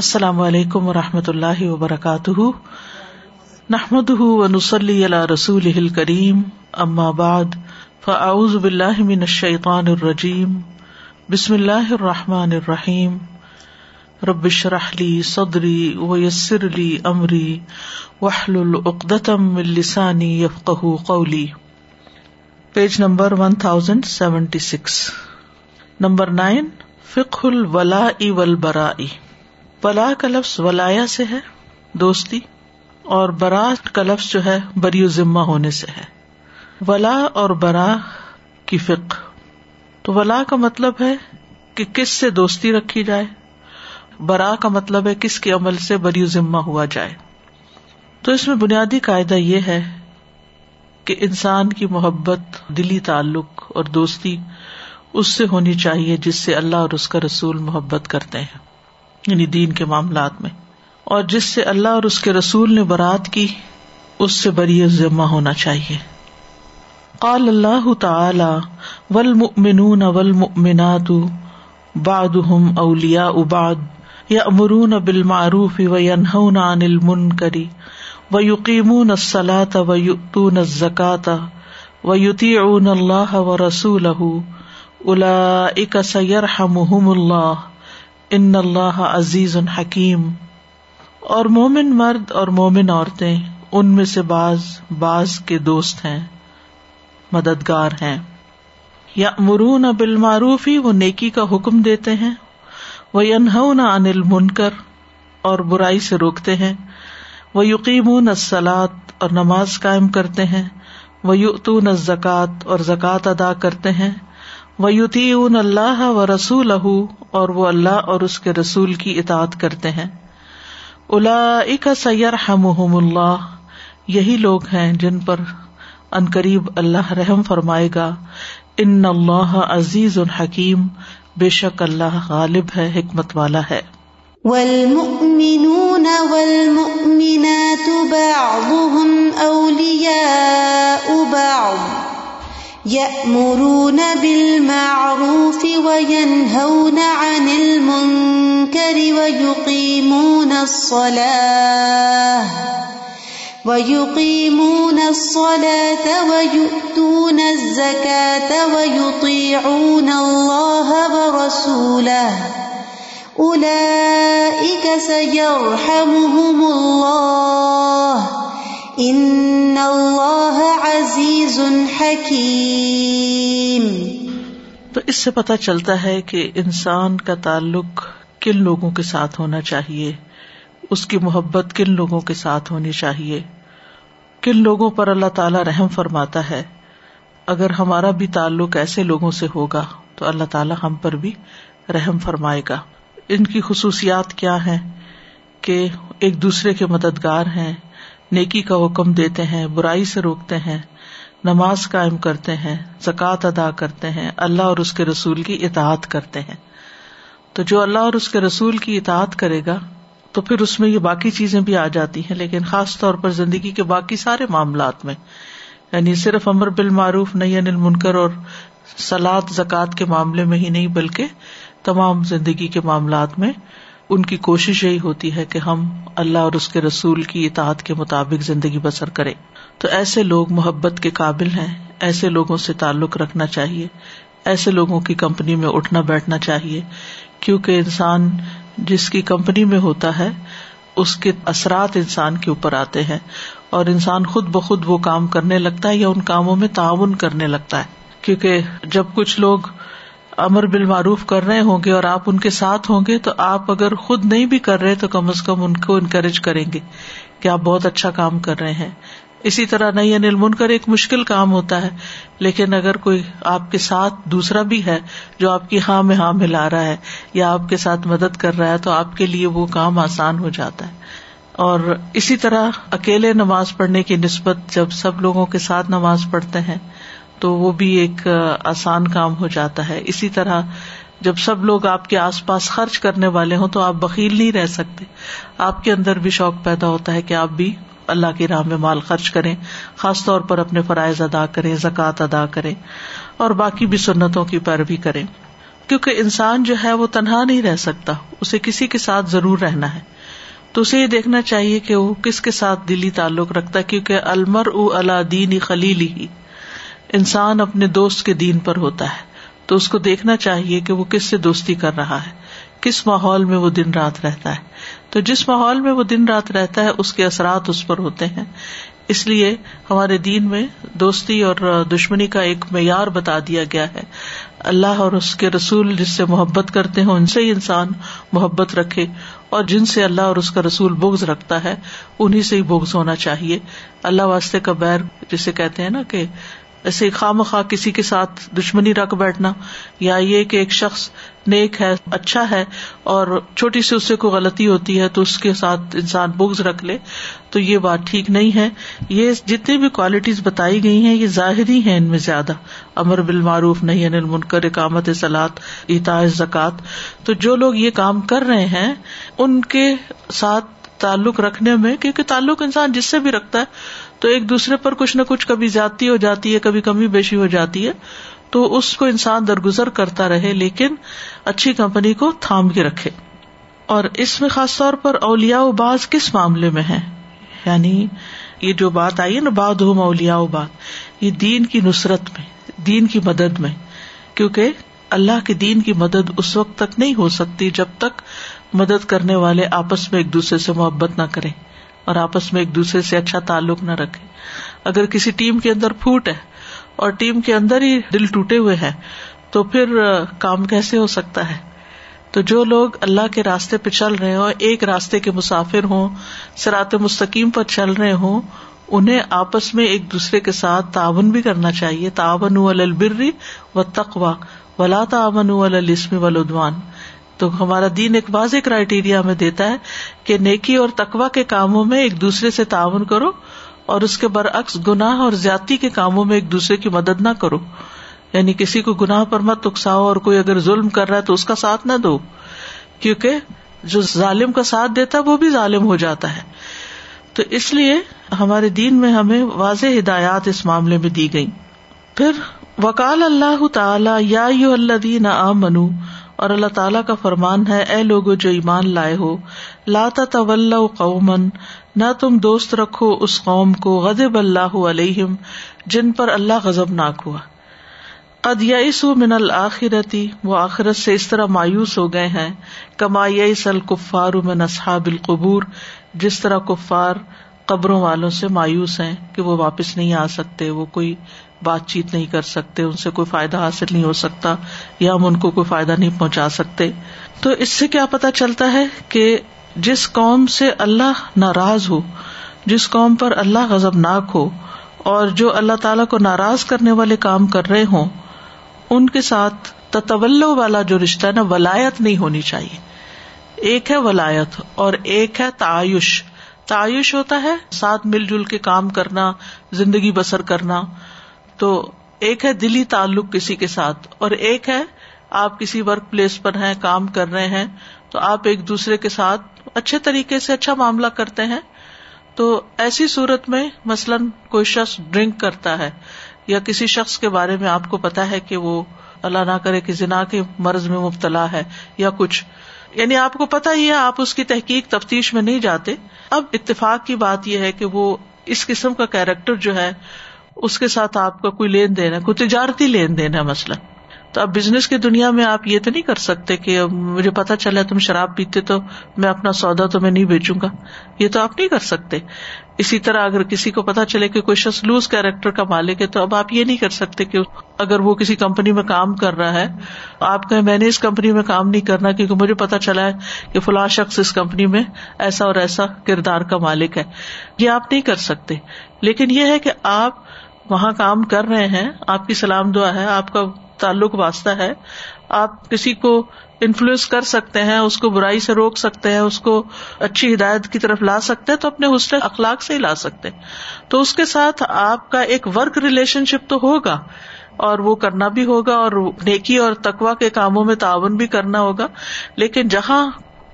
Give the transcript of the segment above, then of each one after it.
السلام علیکم و رحمۃ اللہ وبرکاتہ نحمد و نسلی رسول کریم اماباد فعز بلّہ من شعیقان الرجیم بسم اللہ الرحمٰن الرحیم ربش رحلی صدری و یسر علی عمری وحل العقدم السانی یفق قولی page number one thousand seventy six number nine فک الولا برائی ولا کا لفظ ولایا سے ہے دوستی اور برا کا لفظ جو ہے بریو ذمہ ہونے سے ہے ولا اور برا کی فک تو ولا کا مطلب ہے کہ کس سے دوستی رکھی جائے برا کا مطلب ہے کس کے عمل سے بریو ذمہ ہوا جائے تو اس میں بنیادی قاعدہ یہ ہے کہ انسان کی محبت دلی تعلق اور دوستی اس سے ہونی چاہیے جس سے اللہ اور اس کا رسول محبت کرتے ہیں یعنی دین کے معاملات میں اور جس سے اللہ اور اس کے رسول نے برات کی اس سے بری ذمہ ہونا چاہیے قال اللہ تعالی والمؤمنون والمؤمنات بعضهم اولیاء بعض یامرون بالمعروف وینهون عن المنکر ویقیمون الصلاة ویؤتون الزکاة ویطيعون اللہ ورسوله اولئک سيرحمهم اللہ ان اللہ عزیز ان حکیم اور مومن مرد اور مومن عورتیں ان میں سے بعض بعض کے دوست ہیں مددگار ہیں یا مرون بالمعروفی وہ نیکی کا حکم دیتے ہیں وہ انہوں نہ انل منکر اور برائی سے روکتے ہیں وہ یقین سلاد اور نماز قائم کرتے ہیں وہ یو زکوٰۃ اور زکوٰۃ ادا کرتے ہیں ویوتی اون اللہ و رسول اور وہ اللہ اور اس کے رسول کی اطاعت کرتے ہیں الا سیر ہم اللہ یہی لوگ ہیں جن پر عنقریب اللہ رحم فرمائے گا ان اللہ عزیز الحکیم بے شک اللہ غالب ہے حکمت والا ہے بالمعروف وينهون عن المنكر ويقيمون الصلاة ويقيمون و ويؤتون الزكاة اون الله ورسوله اک سيرحمهم الله تو اس سے پتا چلتا ہے کہ انسان کا تعلق کن لوگوں کے ساتھ ہونا چاہیے اس کی محبت کن لوگوں کے ساتھ ہونی چاہیے کن لوگوں پر اللہ تعالیٰ رحم فرماتا ہے اگر ہمارا بھی تعلق ایسے لوگوں سے ہوگا تو اللہ تعالیٰ ہم پر بھی رحم فرمائے گا ان کی خصوصیات کیا ہے کہ ایک دوسرے کے مددگار ہیں نیکی کا حکم دیتے ہیں برائی سے روکتے ہیں نماز قائم کرتے ہیں زکوٰۃ ادا کرتے ہیں اللہ اور اس کے رسول کی اطاعت کرتے ہیں تو جو اللہ اور اس کے رسول کی اطاعت کرے گا تو پھر اس میں یہ باقی چیزیں بھی آ جاتی ہیں لیکن خاص طور پر زندگی کے باقی سارے معاملات میں یعنی صرف امر بالمعروف نئی انل منکر اور سلاد زکوٰۃ کے معاملے میں ہی نہیں بلکہ تمام زندگی کے معاملات میں ان کی کوشش یہی ہوتی ہے کہ ہم اللہ اور اس کے رسول کی اطاعت کے مطابق زندگی بسر کرے تو ایسے لوگ محبت کے قابل ہیں ایسے لوگوں سے تعلق رکھنا چاہیے ایسے لوگوں کی کمپنی میں اٹھنا بیٹھنا چاہیے کیونکہ انسان جس کی کمپنی میں ہوتا ہے اس کے اثرات انسان کے اوپر آتے ہیں اور انسان خود بخود وہ کام کرنے لگتا ہے یا ان کاموں میں تعاون کرنے لگتا ہے کیونکہ جب کچھ لوگ امر بالمعروف کر رہے ہوں گے اور آپ ان کے ساتھ ہوں گے تو آپ اگر خود نہیں بھی کر رہے تو کم از کم ان کو انکریج کریں گے کہ آپ بہت اچھا کام کر رہے ہیں اسی طرح نا نیل من کر ایک مشکل کام ہوتا ہے لیکن اگر کوئی آپ کے ساتھ دوسرا بھی ہے جو آپ کی ہاں میں ہاں ملا رہا ہے یا آپ کے ساتھ مدد کر رہا ہے تو آپ کے لیے وہ کام آسان ہو جاتا ہے اور اسی طرح اکیلے نماز پڑھنے کی نسبت جب سب لوگوں کے ساتھ نماز پڑھتے ہیں تو وہ بھی ایک آسان کام ہو جاتا ہے اسی طرح جب سب لوگ آپ کے آس پاس خرچ کرنے والے ہوں تو آپ بکیل نہیں رہ سکتے آپ کے اندر بھی شوق پیدا ہوتا ہے کہ آپ بھی اللہ کی راہ میں مال خرچ کریں خاص طور پر اپنے فرائض ادا کریں زکوٰۃ ادا کریں اور باقی بھی سنتوں کی پیروی کریں کیونکہ انسان جو ہے وہ تنہا نہیں رہ سکتا اسے کسی کے ساتھ ضرور رہنا ہے تو اسے یہ دیکھنا چاہیے کہ وہ کس کے ساتھ دلی تعلق رکھتا ہے کیونکہ المر الادین خلیلی ہی انسان اپنے دوست کے دین پر ہوتا ہے تو اس کو دیکھنا چاہیے کہ وہ کس سے دوستی کر رہا ہے کس ماحول میں وہ دن رات رہتا ہے تو جس ماحول میں وہ دن رات رہتا ہے اس کے اثرات اس پر ہوتے ہیں اس لیے ہمارے دین میں دوستی اور دشمنی کا ایک معیار بتا دیا گیا ہے اللہ اور اس کے رسول جس سے محبت کرتے ہیں ان سے ہی انسان محبت رکھے اور جن سے اللہ اور اس کا رسول بغض رکھتا ہے انہیں سے ہی بغض ہونا چاہیے اللہ واسطے کا بیر جسے کہتے ہیں نا کہ ایسے خواہ مخواہ کسی کے ساتھ دشمنی رکھ بیٹھنا یا یہ کہ ایک شخص نیک ہے اچھا ہے اور چھوٹی سی اس سے کوئی غلطی ہوتی ہے تو اس کے ساتھ انسان بغض رکھ لے تو یہ بات ٹھیک نہیں ہے یہ جتنی بھی کوالٹیز بتائی گئی ہیں یہ ظاہری ہیں ہے ان میں زیادہ امر بالمعروف نہیں انل منکر اقامت سلاد اتا زکات تو جو لوگ یہ کام کر رہے ہیں ان کے ساتھ تعلق رکھنے میں کیونکہ تعلق انسان جس سے بھی رکھتا ہے تو ایک دوسرے پر کچھ نہ کچھ کبھی زیادتی ہو جاتی ہے کبھی کمی بیشی ہو جاتی ہے تو اس کو انسان درگزر کرتا رہے لیکن اچھی کمپنی کو تھام کے رکھے اور اس میں خاص طور پر اولیا و باز کس معاملے میں ہے یعنی یہ جو بات آئی نا باد ہو و باد یہ دین کی نصرت میں دین کی مدد میں کیونکہ اللہ کے دین کی مدد اس وقت تک نہیں ہو سکتی جب تک مدد کرنے والے آپس میں ایک دوسرے سے محبت نہ کریں اور آپس میں ایک دوسرے سے اچھا تعلق نہ رکھے اگر کسی ٹیم کے اندر پھوٹ ہے اور ٹیم کے اندر ہی دل ٹوٹے ہوئے ہے تو پھر کام کیسے ہو سکتا ہے تو جو لوگ اللہ کے راستے پہ چل رہے ہوں ایک راستے کے مسافر ہوں سرات مستقیم پر چل رہے ہوں انہیں آپس میں ایک دوسرے کے ساتھ تعاون بھی کرنا چاہیے تعاون البری و تقوا ولا تعاون السم ولادوان تو ہمارا دین ایک واضح کرائیٹیریا ہمیں دیتا ہے کہ نیکی اور تقوا کے کاموں میں ایک دوسرے سے تعاون کرو اور اس کے برعکس گناہ اور زیادتی کے کاموں میں ایک دوسرے کی مدد نہ کرو یعنی کسی کو گناہ پر مت اکساؤ اور کوئی اگر ظلم کر رہا ہے تو اس کا ساتھ نہ دو کیونکہ جو ظالم کا ساتھ دیتا ہے وہ بھی ظالم ہو جاتا ہے تو اس لیے ہمارے دین میں ہمیں واضح ہدایات اس معاملے میں دی گئی پھر وکال اللہ تعالی یا یو اللہ دینا اور اللہ تعالیٰ کا فرمان ہے اے لوگو جو ایمان لائے ہو لاتا طول قومن نہ تم دوست رکھو اس قوم کو غزب اللہ علیہم جن پر اللہ غزب ناک ہوا قدیئی من الآخرتی وہ آخرت سے اس طرح مایوس ہو گئے ہیں القفار من اصحاب القبور جس طرح کفار قبروں والوں سے مایوس ہیں کہ وہ واپس نہیں آ سکتے وہ کوئی بات چیت نہیں کر سکتے ان سے کوئی فائدہ حاصل نہیں ہو سکتا یا ہم ان کو کوئی فائدہ نہیں پہنچا سکتے تو اس سے کیا پتا چلتا ہے کہ جس قوم سے اللہ ناراض ہو جس قوم پر اللہ غزب ناک ہو اور جو اللہ تعالی کو ناراض کرنے والے کام کر رہے ہوں ان کے ساتھ تطول والا جو رشتہ ہے نا ولایت نہیں ہونی چاہیے ایک ہے ولایت اور ایک ہے تعیش تعیش ہوتا ہے ساتھ مل جل کے کام کرنا زندگی بسر کرنا تو ایک ہے دلی تعلق کسی کے ساتھ اور ایک ہے آپ کسی ورک پلیس پر ہیں کام کر رہے ہیں تو آپ ایک دوسرے کے ساتھ اچھے طریقے سے اچھا معاملہ کرتے ہیں تو ایسی صورت میں مثلاً کوئی شخص ڈرنک کرتا ہے یا کسی شخص کے بارے میں آپ کو پتا ہے کہ وہ اللہ نہ کرے کہ زنا کے مرض میں مبتلا ہے یا کچھ یعنی آپ کو پتا ہی ہے آپ اس کی تحقیق تفتیش میں نہیں جاتے اب اتفاق کی بات یہ ہے کہ وہ اس قسم کا کیریکٹر جو ہے اس کے ساتھ آپ کا کوئی لین دین ہے کوئی تجارتی لین دین ہے مسئلہ تو اب بزنس کی دنیا میں آپ یہ تو نہیں کر سکتے کہ مجھے پتا چلا تم شراب پیتے تو میں اپنا سودا تو میں نہیں بیچوں گا یہ تو آپ نہیں کر سکتے اسی طرح اگر کسی کو پتا چلے کہ کوئی شخص لوز کیریکٹر کا مالک ہے تو اب آپ یہ نہیں کر سکتے کہ اگر وہ کسی کمپنی میں کام کر رہا ہے آپ کہیں میں نے اس کمپنی میں کام نہیں کرنا کیونکہ مجھے پتا چلا ہے کہ فلاں شخص اس کمپنی میں ایسا اور ایسا کردار کا مالک ہے یہ آپ نہیں کر سکتے لیکن یہ ہے کہ آپ وہاں کام کر رہے ہیں آپ کی سلام دعا ہے آپ کا تعلق واسطہ ہے آپ کسی کو انفلوئنس کر سکتے ہیں اس کو برائی سے روک سکتے ہیں اس کو اچھی ہدایت کی طرف لا سکتے ہیں تو اپنے حسن اخلاق سے ہی لا سکتے ہیں تو اس کے ساتھ آپ کا ایک ورک ریلیشن شپ تو ہوگا اور وہ کرنا بھی ہوگا اور نیکی اور تقوا کے کاموں میں تعاون بھی کرنا ہوگا لیکن جہاں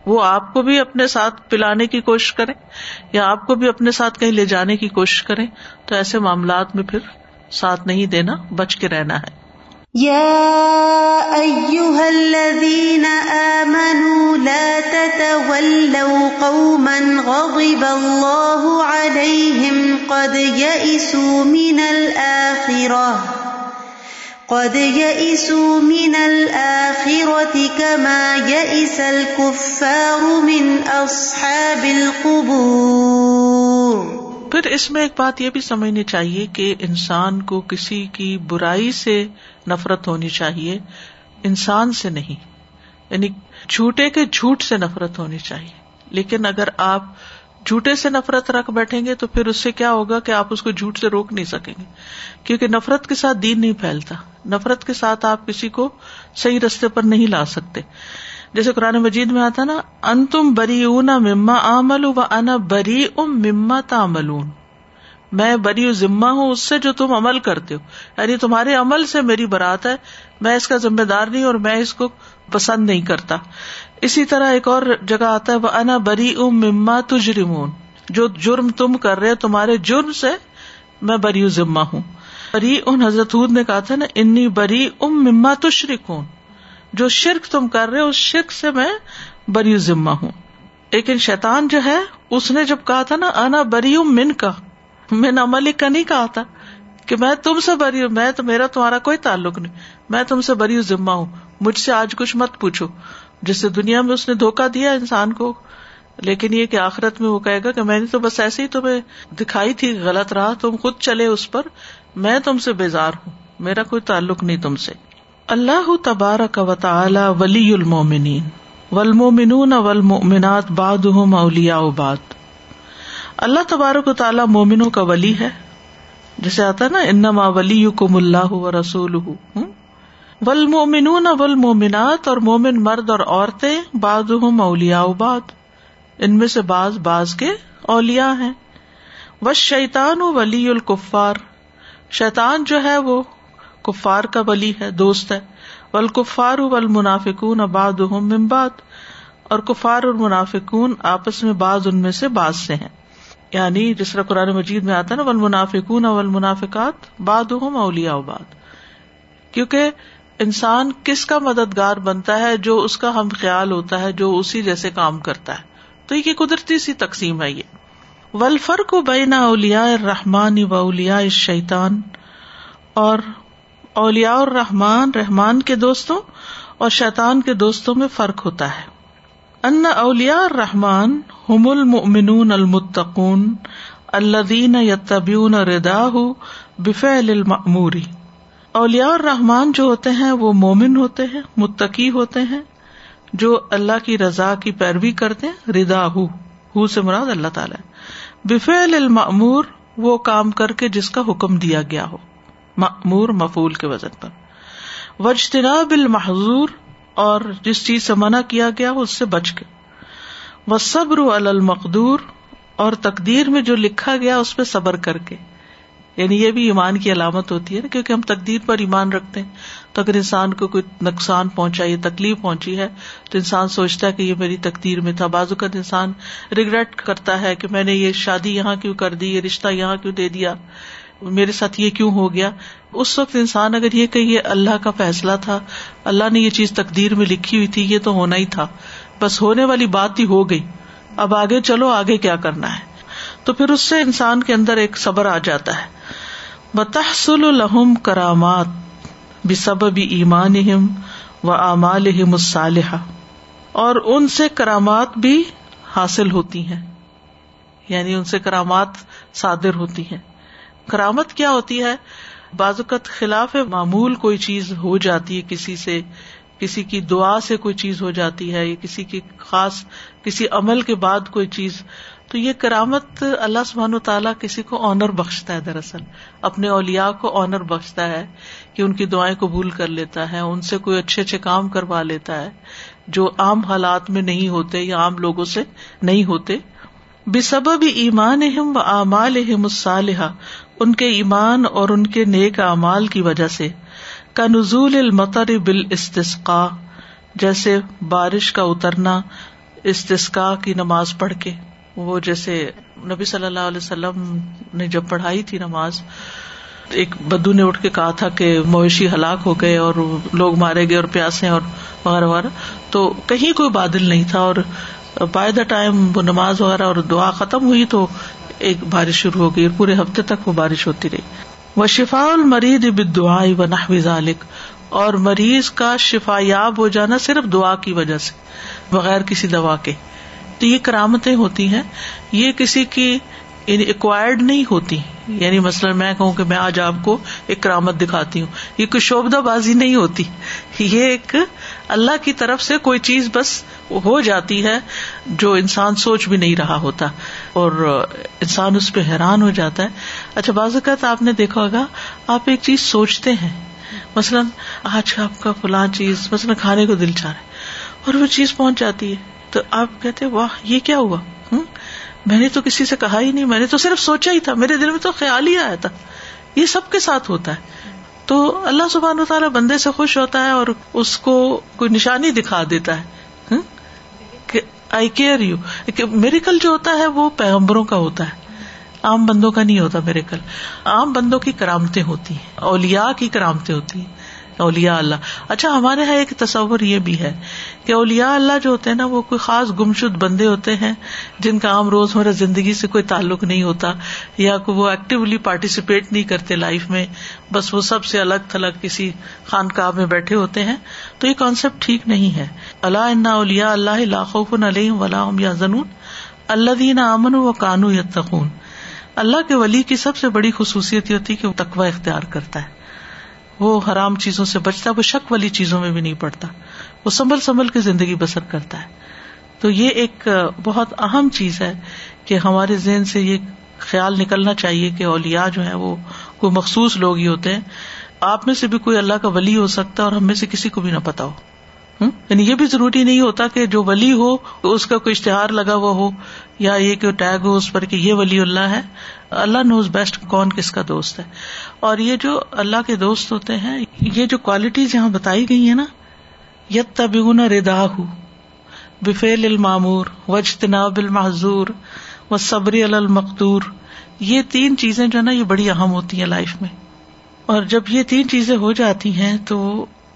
وہ آپ کو بھی اپنے ساتھ پلانے کی کوشش کریں یا آپ کو بھی اپنے ساتھ کہیں لے جانے کی کوشش کریں تو ایسے معاملات میں پھر ساتھ نہیں دینا بچ کے رہنا ہے نل اصحاب القبور پھر اس میں ایک بات یہ بھی سمجھنی چاہیے کہ انسان کو کسی کی برائی سے نفرت ہونی چاہیے انسان سے نہیں یعنی جھوٹے کے جھوٹ سے نفرت ہونی چاہیے لیکن اگر آپ جھوٹے سے نفرت رکھ بیٹھیں گے تو پھر اس سے کیا ہوگا کہ آپ اس کو جھوٹ سے روک نہیں سکیں گے کیونکہ نفرت کے ساتھ دین نہیں پھیلتا نفرت کے ساتھ آپ کسی کو صحیح رستے پر نہیں لا سکتے جیسے قرآن مجید میں آتا نا ان تم بری اون مما و انا بری ام مما تاملون میں بری ذمہ ہوں اس سے جو تم عمل کرتے ہو یعنی تمہارے عمل سے میری برات ہے میں اس کا ذمہ دار نہیں اور میں اس کو پسند نہیں کرتا اسی طرح ایک اور جگہ آتا ہے وہ انا بری ام مما تجرمون جو جرم تم کر رہے تمہارے جرم سے میں بری ذمہ ہوں بری ان حضرت نے کہا تھا نا انی بری ام مما تشرکون جو شرک تم کر رہے اس شرک سے میں بریو ذمہ ہوں لیکن شیتان جو ہے اس نے جب کہا تھا نا انا بری من کا من ملک کا نہیں کہا تھا کہ میں تم سے بری ہوں میں تو میرا تمہارا کوئی تعلق نہیں میں تم سے بری ذمہ ہوں مجھ سے آج کچھ مت پوچھو جس سے دنیا میں اس نے دھوکا دیا انسان کو لیکن یہ کہ آخرت میں وہ کہے گا کہ میں نے تو بس ایسے ہی تمہیں دکھائی تھی غلط رہا تم خود چلے اس پر میں تم سے بیزار ہوں میرا کوئی تعلق نہیں تم سے اللہ تبارک کا تعالی ولی المومنین المنی ولمو من ولم اوباد اللہ تبارک و تعالیٰ مومنو کا ولی ہے جیسے آتا نا اللہ و ولم والمومنون والمومنات اور مومن مرد اور عورتیں باد اولیاء مولیا اوباد ان میں سے بعض باز کے اولیاء ہیں و شیتان ولی الکفار شیتان جو ہے وہ کفار کا ولی ہے دوست ہے اور کفار اور منافقون آپس میں بعض ان میں سے بعض سے ہیں یعنی جس طرح قرآن مجید میں آتا نا ول اباد کیونکہ انسان کس کا مددگار بنتا ہے جو اس کا ہم خیال ہوتا ہے جو اسی جیسے کام کرتا ہے تو یہ قدرتی سی تقسیم ہے یہ ولفر کو بینا اولیا رحمان و اولیا شیتان اور اولیاء الرحمان رحمان کے دوستوں اور شیطان کے دوستوں میں فرق ہوتا ہے ان اولیاء الرحمان حم المؤمنون المتقون الدین یتب ردا بف المعموری اولیاء الرحمان جو ہوتے ہیں وہ مومن ہوتے ہیں متقی ہوتے ہیں جو اللہ کی رضا کی پیروی کرتے ہیں ردا سے مراد اللہ تعالی بف المعمور وہ کام کر کے جس کا حکم دیا گیا ہو معمور مفول کے وزن پر وجتنا محضور اور جس چیز سے منع کیا گیا اس سے بچ کے وہ صبر المقدور اور تقدیر میں جو لکھا گیا اس پہ صبر کر کے یعنی یہ بھی ایمان کی علامت ہوتی ہے نا کیونکہ ہم تقدیر پر ایمان رکھتے ہیں تو اگر انسان کو کوئی نقصان پہنچا یا تکلیف پہنچی ہے تو انسان سوچتا ہے کہ یہ میری تقدیر میں تھا بازو کا انسان ریگریٹ کرتا ہے کہ میں نے یہ شادی یہاں کیوں کر دی یہ رشتہ یہاں کیوں دے دیا میرے ساتھ یہ کیوں ہو گیا اس وقت انسان اگر یہ کہ یہ اللہ کا فیصلہ تھا اللہ نے یہ چیز تقدیر میں لکھی ہوئی تھی یہ تو ہونا ہی تھا بس ہونے والی بات ہی ہو گئی اب آگے چلو آگے کیا کرنا ہے تو پھر اس سے انسان کے اندر ایک صبر آ جاتا ہے الحم کرامات بے سب بھی ایمان و امالحم اسالح اور ان سے کرامات بھی حاصل ہوتی ہیں یعنی ان سے کرامات صادر ہوتی ہیں کرامت کیا ہوتی ہے بعض خلاف معمول کوئی چیز ہو جاتی ہے کسی سے کسی کی دعا سے کوئی چیز ہو جاتی ہے یا کسی کی خاص کسی عمل کے بعد کوئی چیز تو یہ کرامت اللہ سبحان و تعالیٰ کسی کو آنر بخشتا ہے دراصل اپنے اولیا کو آنر بخشتا ہے کہ ان کی دعائیں قبول کر لیتا ہے ان سے کوئی اچھے اچھے کام کروا لیتا ہے جو عام حالات میں نہیں ہوتے یا عام لوگوں سے نہیں ہوتے بے سبب ایمان اہم و امال اہم ان کے ایمان اور ان کے نیک اعمال کی وجہ سے کا نزول بال الاستقاء جیسے بارش کا اترنا استثقا کی نماز پڑھ کے وہ جیسے نبی صلی اللہ علیہ وسلم نے جب پڑھائی تھی نماز ایک بدو نے اٹھ کے کہا تھا کہ مویشی ہلاک ہو گئے اور لوگ مارے گئے اور پیاسے اور وغیرہ وغیرہ تو کہیں کوئی بادل نہیں تھا اور بائی دا ٹائم وہ نماز وغیرہ اور دعا ختم ہوئی تو ایک بارش شروع ہو گئی اور پورے ہفتے تک وہ بارش ہوتی رہی وہ شفال و اب ذالک اور مریض کا شفا یاب ہو جانا صرف دعا کی وجہ سے بغیر کسی دوا کے تو یہ کرامتیں ہوتی ہیں یہ کسی کی ایکوائرڈ نہیں ہوتی یعنی مثلاً میں کہوں کہ میں آج آپ کو ایک کرامت دکھاتی ہوں یہ کوئی شوبدہ بازی نہیں ہوتی یہ ایک اللہ کی طرف سے کوئی چیز بس ہو جاتی ہے جو انسان سوچ بھی نہیں رہا ہوتا اور انسان اس پہ حیران ہو جاتا ہے اچھا بعض اوقات آپ نے دیکھا ہوگا آپ ایک چیز سوچتے ہیں مثلاً آج آپ کا فلاں چیز مثلاً کھانے کو دل چاہ رہا ہے اور وہ چیز پہنچ جاتی ہے تو آپ کہتے واہ یہ کیا ہوا ہوں میں نے تو کسی سے کہا ہی نہیں میں نے تو صرف سوچا ہی تھا میرے دل میں تو خیال ہی آیا تھا یہ سب کے ساتھ ہوتا ہے تو اللہ سبحان بندے سے خوش ہوتا ہے اور اس کو کوئی نشانی دکھا دیتا ہے آئی کیئر یو میرے کل جو ہوتا ہے وہ پیغمبروں کا ہوتا ہے عام بندوں کا نہیں ہوتا میرے کل عام بندوں کی کرامتیں ہوتی ہیں اولیا کی کرامتیں ہوتی ہیں اولیا اللہ اچھا ہمارے یہاں ایک تصور یہ بھی ہے کہ اولیا اللہ جو ہوتے ہیں نا وہ کوئی خاص گمشد بندے ہوتے ہیں جن کا عام روز مرہ زندگی سے کوئی تعلق نہیں ہوتا یا کوئی وہ ایکٹیولی پارٹیسپیٹ نہیں کرتے لائف میں بس وہ سب سے الگ تھلگ کسی خانقاہ میں بیٹھے ہوتے ہیں تو یہ کانسیپٹ ٹھیک نہیں ہے اللہ اولیا اللہ علیہ اللہ دین امن و کانو یا اللہ کے ولی کی سب سے بڑی خصوصیت یہ ہوتی ہے کہ وہ تقوی اختیار کرتا ہے وہ حرام چیزوں سے بچتا ہے وہ شک والی چیزوں میں بھی نہیں پڑتا وہ سنبھل سنبھل کے زندگی بسر کرتا ہے تو یہ ایک بہت اہم چیز ہے کہ ہمارے ذہن سے یہ خیال نکلنا چاہیے کہ اولیا جو ہے وہ کوئی مخصوص لوگ ہی ہوتے ہیں آپ میں سے بھی کوئی اللہ کا ولی ہو سکتا ہے اور ہم میں سے کسی کو بھی نہ پتا ہو یعنی یہ بھی ضروری نہیں ہوتا کہ جو ولی ہو اس کا کوئی اشتہار لگا ہوا ہو یا یہ کہ ٹیگ ہو اس پر کہ یہ ولی اللہ ہے اللہ نوز بیسٹ کون کس کا دوست ہے اور یہ جو اللہ کے دوست ہوتے ہیں یہ جو کوالٹیز یہاں بتائی گئی ہے نا یت طبی ردا راہ بفیل المامور وجتناب المحضور و صبری المقدور یہ تین چیزیں جو ہے نا یہ بڑی اہم ہوتی ہیں لائف میں اور جب یہ تین چیزیں ہو جاتی ہیں تو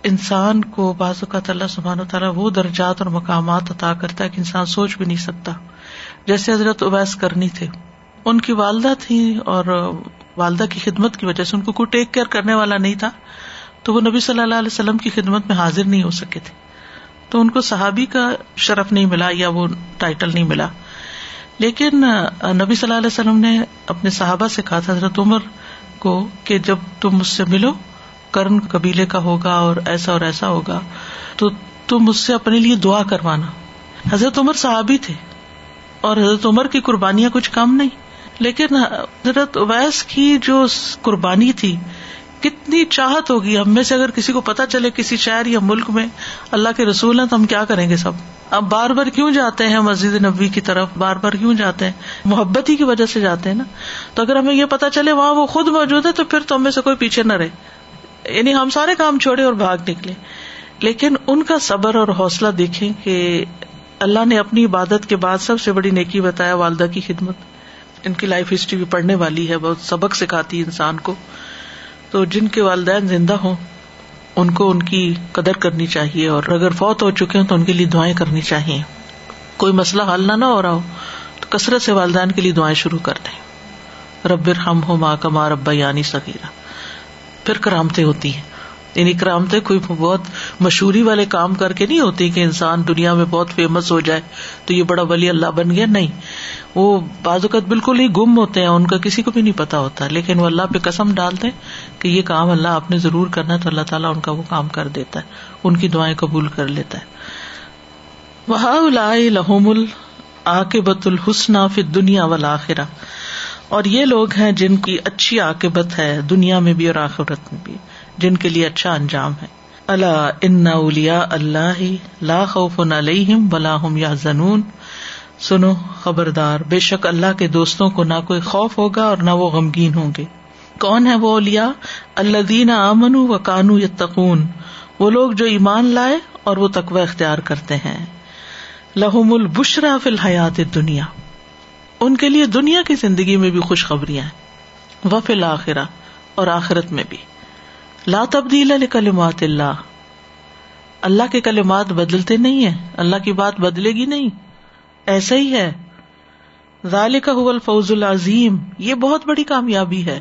انسان کو بعض اوقات اللہ سبحان و تعالیٰ وہ درجات اور مقامات عطا کرتا ہے کہ انسان سوچ بھی نہیں سکتا جیسے حضرت اویس کرنی تھے ان کی والدہ تھیں اور والدہ کی خدمت کی وجہ سے ان کو کوئی ٹیک کیئر کرنے والا نہیں تھا تو وہ نبی صلی اللہ علیہ وسلم کی خدمت میں حاضر نہیں ہو سکے تھے تو ان کو صحابی کا شرف نہیں ملا یا وہ ٹائٹل نہیں ملا لیکن نبی صلی اللہ علیہ وسلم نے اپنے صحابہ سے کہا تھا حضرت عمر کو کہ جب تم مجھ سے ملو کرن قبیلے کا ہوگا اور ایسا اور ایسا ہوگا تو تم اس سے اپنے لیے دعا کروانا حضرت عمر صحابی تھے اور حضرت عمر کی قربانیاں کچھ کم نہیں لیکن حضرت اویس کی جو قربانی تھی کتنی چاہت ہوگی ہم میں سے اگر کسی کو پتا چلے کسی شہر یا ملک میں اللہ کے رسول ہیں تو ہم کیا کریں گے سب اب بار بار کیوں جاتے ہیں مسجد نبوی کی طرف بار بار کیوں جاتے ہیں محبت ہی کی وجہ سے جاتے ہیں نا تو اگر ہمیں یہ پتا چلے وہاں وہ خود موجود ہے تو پھر تو ہمیں سے کوئی پیچھے نہ رہے یعنی ہم سارے کام چھوڑے اور بھاگ نکلے لیکن ان کا صبر اور حوصلہ دیکھیں کہ اللہ نے اپنی عبادت کے بعد سب سے بڑی نیکی بتایا والدہ کی خدمت ان کی لائف ہسٹری بھی پڑھنے والی ہے بہت سبق سکھاتی انسان کو تو جن کے والدین زندہ ہوں ان کو ان کی قدر کرنی چاہیے اور اگر فوت ہو چکے ہوں تو ان کے لیے دعائیں کرنی چاہیے کوئی مسئلہ حل نہ نہ ہو رہا ہو تو کثرت سے والدین کے لیے دعائیں شروع کر دیں ربر ہم ہو ماں کما ربا یعنی سگیرہ پھر کرامتے ہوتی ہیں یعنی کرامتے کوئی بہت مشہوری والے کام کر کے نہیں ہوتی کہ انسان دنیا میں بہت فیمس ہو جائے تو یہ بڑا ولی اللہ بن گیا نہیں وہ بعض اوقات بالکل ہی گم ہوتے ہیں ان کا کسی کو بھی نہیں پتا ہوتا لیکن وہ اللہ پہ قسم ڈالتے کہ یہ کام اللہ آپ نے ضرور کرنا تو اللہ تعالیٰ ان کا وہ کام کر دیتا ہے ان کی دعائیں قبول کر لیتا ہے وہ اللہ آ کے بت الحسن فی دنیا والا آخرا اور یہ لوگ ہیں جن کی اچھی عاقبت ہے دنیا میں بھی اور آخرت میں بھی جن کے لیے اچھا انجام ہے اللہ ان اولیا اللہ خوف علیہم ولا هم ہم یا زنون سنو خبردار بے شک اللہ کے دوستوں کو نہ کوئی خوف ہوگا اور نہ وہ غمگین ہوں گے کون ہے وہ اولیا اللہ دینا امن و کانو یا تقون وہ لوگ جو ایمان لائے اور وہ تقوی اختیار کرتے ہیں لہم البشرا فی الحیات دنیا ان کے لیے دنیا کی زندگی میں بھی خوشخبریاں ہیں اور آخرت میں بھی لا تبدیل کلمات اللہ اللہ کے کلمات بدلتے نہیں ہیں اللہ کی بات بدلے گی نہیں ایسا ہی ہے ذالک کا الفوز العظیم یہ بہت بڑی کامیابی ہے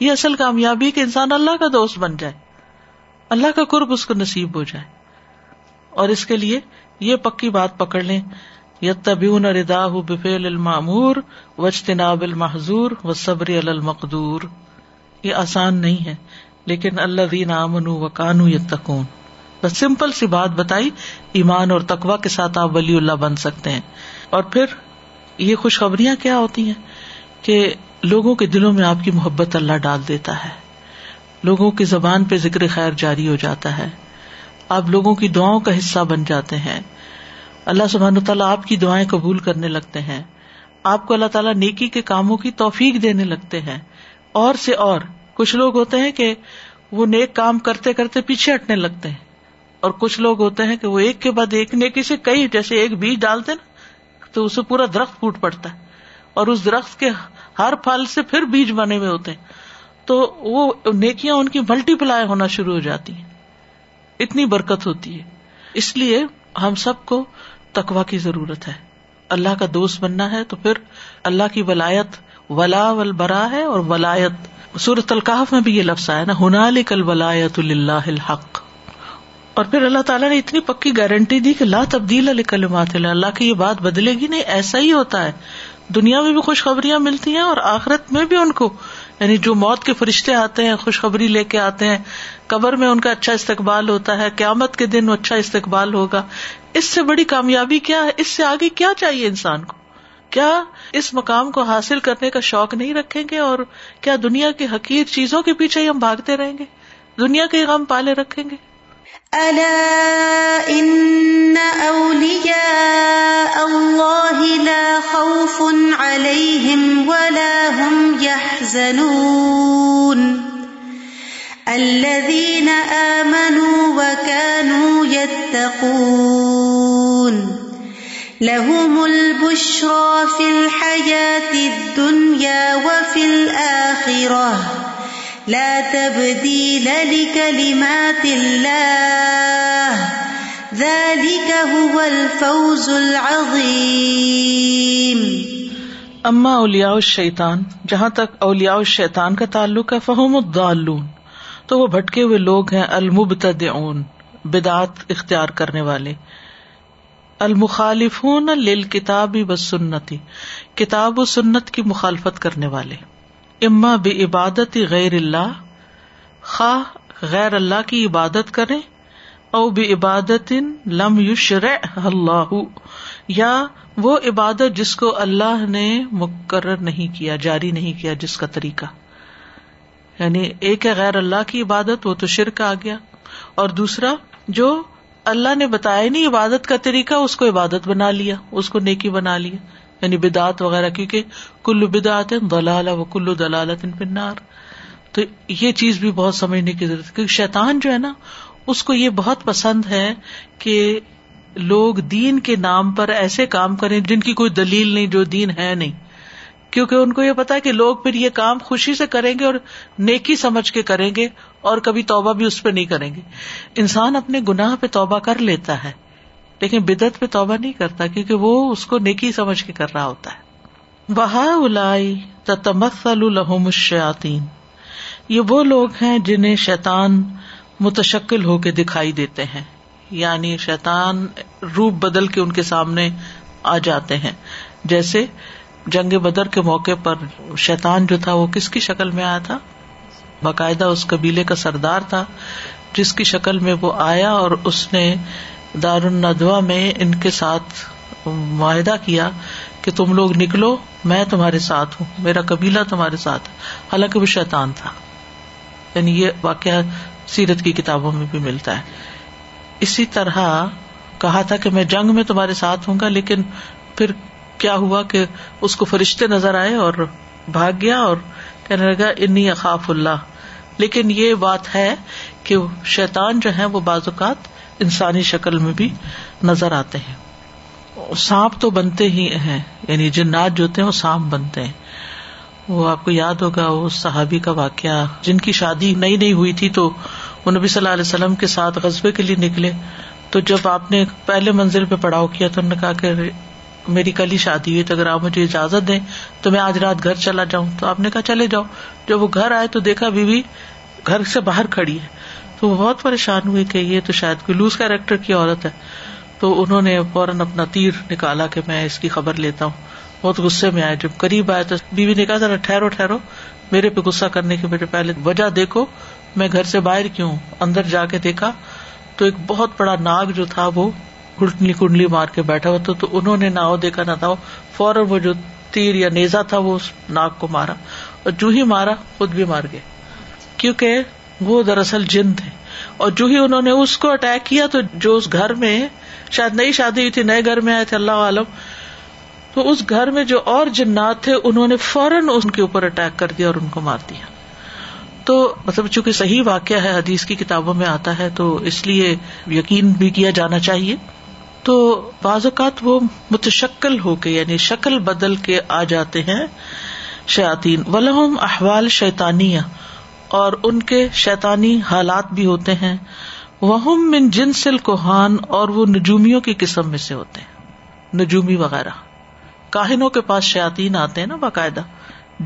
یہ اصل کامیابی کہ انسان اللہ کا دوست بن جائے اللہ کا قرب اس کو نصیب ہو جائے اور اس کے لیے یہ پکی بات پکڑ لیں یتبیون رداہ بفیل المعمور وجتناب المحضور و صبری المقدور یہ آسان نہیں ہے لیکن اللہ دین امن و کانو یتقون بس سمپل سی بات بتائی ایمان اور تقوا کے ساتھ آپ ولی اللہ بن سکتے ہیں اور پھر یہ خوشخبریاں کیا ہوتی ہیں کہ لوگوں کے دلوں میں آپ کی محبت اللہ ڈال دیتا ہے لوگوں کی زبان پہ ذکر خیر جاری ہو جاتا ہے آپ لوگوں کی دعاؤں کا حصہ بن جاتے ہیں اللہ سبحان تعالیٰ آپ کی دعائیں قبول کرنے لگتے ہیں آپ کو اللہ تعالیٰ نیکی کے کاموں کی توفیق دینے لگتے ہیں اور سے اور کچھ لوگ ہوتے ہیں کہ وہ نیک کام کرتے کرتے پیچھے ہٹنے لگتے ہیں اور کچھ لوگ ہوتے ہیں کہ وہ ایک کے بعد ایک نیکی سے کئی جیسے ایک بیج ڈالتے نا تو اسے پورا درخت پھوٹ پڑتا ہے اور اس درخت کے ہر پھل سے پھر بیج بنے ہوئے ہوتے ہیں تو وہ نیکیاں ان کی ملٹی پلائی ہونا شروع ہو جاتی ہیں اتنی برکت ہوتی ہے اس لیے ہم سب کو تقوا کی ضرورت ہے اللہ کا دوست بننا ہے تو پھر اللہ کی ولایت ولا ولبرا ہے اور ولایت سورت القاف میں بھی یہ لفظ آیا نا ہُنا ولایت اللہ الحق اور پھر اللہ تعالیٰ نے اتنی پکی گارنٹی دی کہ لا تبدیل علی کلمات اللہ اللہ کی یہ بات بدلے گی نہیں ایسا ہی ہوتا ہے دنیا میں بھی خوشخبریاں ملتی ہیں اور آخرت میں بھی ان کو یعنی جو موت کے فرشتے آتے ہیں خوشخبری لے کے آتے ہیں قبر میں ان کا اچھا استقبال ہوتا ہے قیامت کے دن اچھا استقبال ہوگا اس سے بڑی کامیابی کیا ہے اس سے آگے کیا چاہیے انسان کو کیا اس مقام کو حاصل کرنے کا شوق نہیں رکھیں گے اور کیا دنیا کی حقیر چیزوں کے پیچھے ہی ہم بھاگتے رہیں گے دنیا کے غم پالے رکھیں گے اللہ خوف ولا يحزنون الذين آمنوا وكانوا يتقون لهم البشرى في الحياة الدنيا وفي الآخرة لا تبديل لكلمات الله ذلك هو الفوز العظيم اما اولیاء شیتان جہاں تک اولیاء شیتان کا تعلق ہے فہم الضالون تو وہ بھٹکے ہوئے لوگ ہیں المبتدعون بدعت اختیار کرنے والے المخالفون بسنتی کتاب و سنت کی مخالفت کرنے والے اما بے عبادت غیر اللہ خواہ غیر اللہ کی عبادت کریں او بعبادت لم یشرع اللہ یا وہ عبادت جس کو اللہ نے مقرر نہیں کیا جاری نہیں کیا جس کا طریقہ یعنی ایک ہے غیر اللہ کی عبادت وہ تو شرک آ گیا اور دوسرا جو اللہ نے بتایا نہیں عبادت کا طریقہ اس کو عبادت بنا لیا اس کو نیکی بنا لیا یعنی بدعت وغیرہ کیونکہ کلو بدعت دلال و کلو دلالت پنار تو یہ چیز بھی بہت سمجھنے کی ضرورت ہے کیونکہ شیطان جو ہے نا اس کو یہ بہت پسند ہے کہ لوگ دین کے نام پر ایسے کام کریں جن کی کوئی دلیل نہیں جو دین ہے نہیں کیونکہ ان کو یہ پتا کہ لوگ پھر یہ کام خوشی سے کریں گے اور نیکی سمجھ کے کریں گے اور کبھی توبہ بھی اس پہ نہیں کریں گے انسان اپنے گناہ پہ توبہ کر لیتا ہے لیکن بدت پہ توبہ نہیں کرتا کیونکہ وہ اس کو نیکی سمجھ کے کر رہا ہوتا ہے بہا الاحو مشین یہ وہ لوگ ہیں جنہیں شیتان متشکل ہو کے دکھائی دیتے ہیں یعنی شیتان روپ بدل کے ان کے سامنے آ جاتے ہیں جیسے جنگ بدر کے موقع پر شیتان جو تھا وہ کس کی شکل میں آیا تھا باقاعدہ اس قبیلے کا سردار تھا جس کی شکل میں وہ آیا اور اس نے دار الدوا میں ان کے ساتھ معاہدہ کیا کہ تم لوگ نکلو میں تمہارے ساتھ ہوں میرا قبیلہ تمہارے ساتھ حالانکہ وہ شیتان تھا یعنی یہ واقعہ سیرت کی کتابوں میں بھی ملتا ہے اسی طرح کہا تھا کہ میں جنگ میں تمہارے ساتھ ہوں گا لیکن پھر کیا ہوا کہ اس کو فرشتے نظر آئے اور بھاگ گیا اور کہنے لگا انی اقاف اللہ لیکن یہ بات ہے کہ شیطان جو ہے وہ بعض اوقات انسانی شکل میں بھی نظر آتے ہیں سانپ تو بنتے ہی ہیں یعنی جنات جو ہوتے ہیں وہ سانپ بنتے ہیں وہ آپ کو یاد ہوگا وہ صحابی کا واقعہ جن کی شادی نئی نئی ہوئی تھی تو وہ نبی صلی اللہ علیہ وسلم کے ساتھ قصبے کے لیے نکلے تو جب آپ نے پہلے منزل پہ پڑاؤ کیا تو انہوں نے کہا کہ میری کل ہی شادی ہوئی تو اگر آپ مجھے اجازت دیں تو میں آج رات گھر چلا جاؤں تو آپ نے کہا چلے جاؤ جب وہ گھر آئے تو دیکھا بیوی بی گھر سے باہر کڑی ہے تو وہ بہت پریشان ہوئے کہ یہ تو شاید کوئی لوز کیریکٹر کی عورت ہے تو انہوں نے فوراً اپنا تیر نکالا کہ میں اس کی خبر لیتا ہوں بہت غصے میں آئے جب قریب آئے تو بیوی نے کہا ذرا ٹھہرو ٹھہرو میرے پہ غصہ کرنے کی میرے پہلے وجہ دیکھو میں گھر سے باہر کیوں اندر جا کے دیکھا تو ایک بہت بڑا ناگ جو تھا وہ گٹنی کنڈلی مار کے بیٹھا ہوا تھا تو انہوں نے ناؤ دیکھا نہ تھا فوراً وہ جو تیر یا نیزا تھا وہ اس ناگ کو مارا اور جو ہی مارا خود بھی مار گئے کیونکہ وہ دراصل جن تھے اور جو ہی انہوں نے اس کو اٹیک کیا تو جو اس گھر میں شاید نئی شادی ہوئی تھی نئے گھر میں آئے تھے اللہ عالم تو اس گھر میں جو اور جنات تھے انہوں نے فوراً ان کے اوپر اٹیک کر دیا اور ان کو مار دیا تو مطلب چونکہ صحیح واقعہ ہے حدیث کی کتابوں میں آتا ہے تو اس لیے یقین بھی کیا جانا چاہیے تو بعض اوقات وہ متشکل ہو کے یعنی شکل بدل کے آ جاتے ہیں شیاتین و احوال شیتانی اور ان کے شیطانی حالات بھی ہوتے ہیں وہ جنسل کوہان اور وہ نجومیوں کی قسم میں سے ہوتے ہیں نجومی وغیرہ کاہنوں کے پاس شیاتین آتے ہیں نا باقاعدہ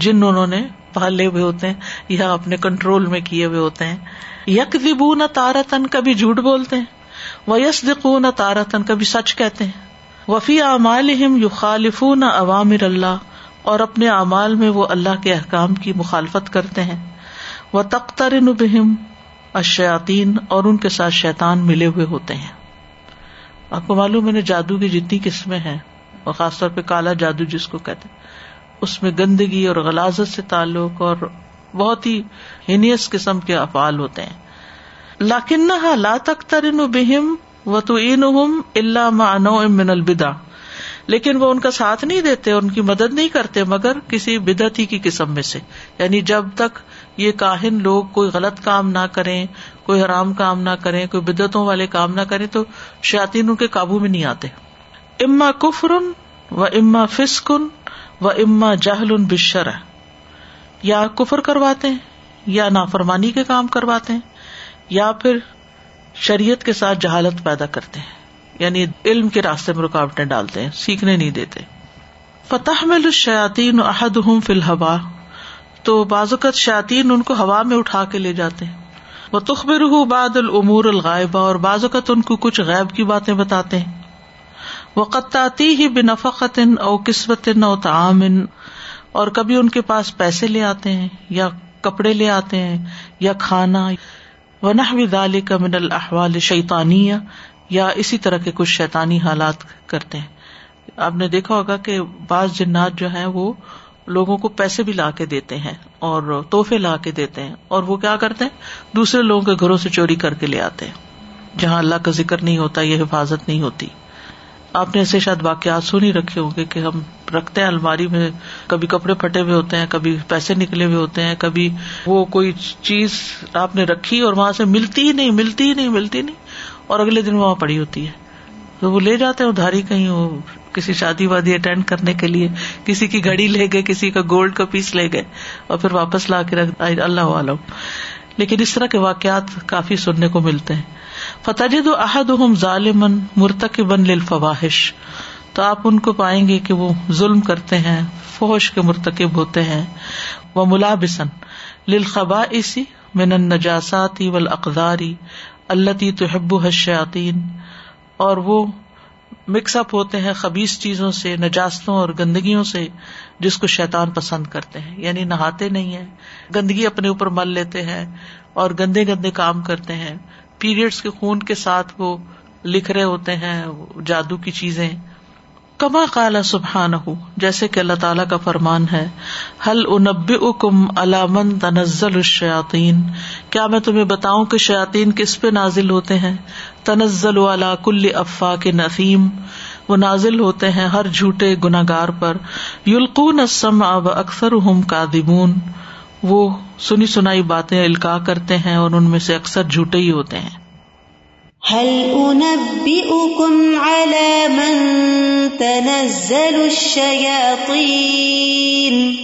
جن انہوں نے پالے ہوئے ہوتے ہیں یا اپنے کنٹرول میں کیے ہوئے ہوتے ہیں یک دبو نہ تارا تن کبھی جھوٹ بولتے ہیں وہ یس نہ تارا تن کبھی سچ کہتے ہیں وفی اعمال یو خالف نہ عوامر اللہ اور اپنے اعمال میں وہ اللہ کے احکام کی مخالفت کرتے ہیں وہ تختر نبہم اشیاتین اور ان کے ساتھ شیتان ملے ہوئے ہوتے ہیں آپ کو معلوم ہے جادو کی جتنی قسمیں ہیں اور خاص طور پہ کالا جادو جس کو کہتے ہیں اس میں گندگی اور غلازت سے تعلق اور بہت ہی ہینیس قسم کے افعال ہوتے ہیں لاکن لا تک بہم و تین اللہ مانو امن البدا لیکن وہ ان کا ساتھ نہیں دیتے ان کی مدد نہیں کرتے مگر کسی بدعتی کی قسم میں سے یعنی جب تک یہ کاہن لوگ کوئی غلط کام نہ کریں کوئی حرام کام نہ کریں کوئی بدعتوں والے کام نہ کریں تو ان کے قابو میں نہیں آتے اما کفرن و اما فسکن وہ اما جہل بشر یا کفر کرواتے ہیں یا نافرمانی کے کام کرواتے ہیں یا پھر شریعت کے ساتھ جہالت پیدا کرتے ہیں یعنی علم کے راستے میں رکاوٹیں ڈالتے ہیں سیکھنے نہیں دیتے فتح میں لطف شاطین عہد ہوں فی الحبا تو بازوقت شاطین ان کو ہوا میں اٹھا کے لے جاتے ہیں وہ تخبر ہوں باد العمور الغائبہ اور بازوقت ان کو کچھ غائب کی باتیں بتاتے ہیں وقتاتی ہی بے نفقت او قسمت او تعامن اور کبھی ان کے پاس پیسے لے آتے ہیں یا کپڑے لے آتے ہیں یا کھانا ونہ ودال من الحوال شیتانیہ یا اسی طرح کے کچھ شیتانی حالات کرتے ہیں آپ نے دیکھا ہوگا کہ بعض جنات جو ہے وہ لوگوں کو پیسے بھی لا کے دیتے ہیں اور تحفے لا کے دیتے ہیں اور وہ کیا کرتے ہیں دوسرے لوگوں کے گھروں سے چوری کر کے لے آتے ہیں جہاں اللہ کا ذکر نہیں ہوتا یہ حفاظت نہیں ہوتی آپ نے ایسے شاید واقعات سن ہی رکھے ہوں گے کہ ہم رکھتے ہیں الماری میں کبھی کپڑے پھٹے ہوئے ہوتے ہیں کبھی پیسے نکلے ہوئے ہوتے ہیں کبھی وہ کوئی چیز آپ نے رکھی اور وہاں سے ملتی ہی نہیں ملتی ہی نہیں ملتی نہیں اور اگلے دن وہاں پڑی ہوتی ہے تو وہ لے جاتے ہیں ادھاری کہیں وہ کسی شادی وادی اٹینڈ کرنے کے لیے کسی کی گھڑی لے گئے کسی کا گولڈ کا پیس لے گئے اور پھر واپس لا کے رکھ اللہ عالم لیکن اس طرح کے واقعات کافی سننے کو ملتے ہیں فتجد دو احاد ظالمن مرتکبن لفباہش تو آپ ان کو پائیں گے کہ وہ ظلم کرتے ہیں فوش کے مرتکب ہوتے ہیں وہ ملابسن لبا اسی من النجاساتی و القداری اللہ تحبو حشین اور وہ مکس اپ ہوتے ہیں خبیز چیزوں سے نجاستوں اور گندگیوں سے جس کو شیتان پسند کرتے ہیں یعنی نہاتے نہیں ہیں گندگی اپنے اوپر مل لیتے ہیں اور گندے گندے کام کرتے ہیں پیریڈس کے خون کے ساتھ وہ لکھ رہے ہوتے ہیں جادو کی چیزیں کما کالا سبحان ہوں جیسے کہ اللہ تعالیٰ کا فرمان ہے حل انب اکم علامن تنزل الشیاتین کیا میں تمہیں بتاؤں کہ شاطین کس پہ نازل ہوتے ہیں تنزل والا کل افا کے نسیم وہ نازل ہوتے ہیں ہر جھوٹے گناگار پر یلقون السمع اب اکثر کا دبون وہ سنی سنائی باتیں الکا کرتے ہیں اور ان میں سے اکثر جھوٹے ہی ہوتے ہیں هل أنبئكم على من تنزل الشياطين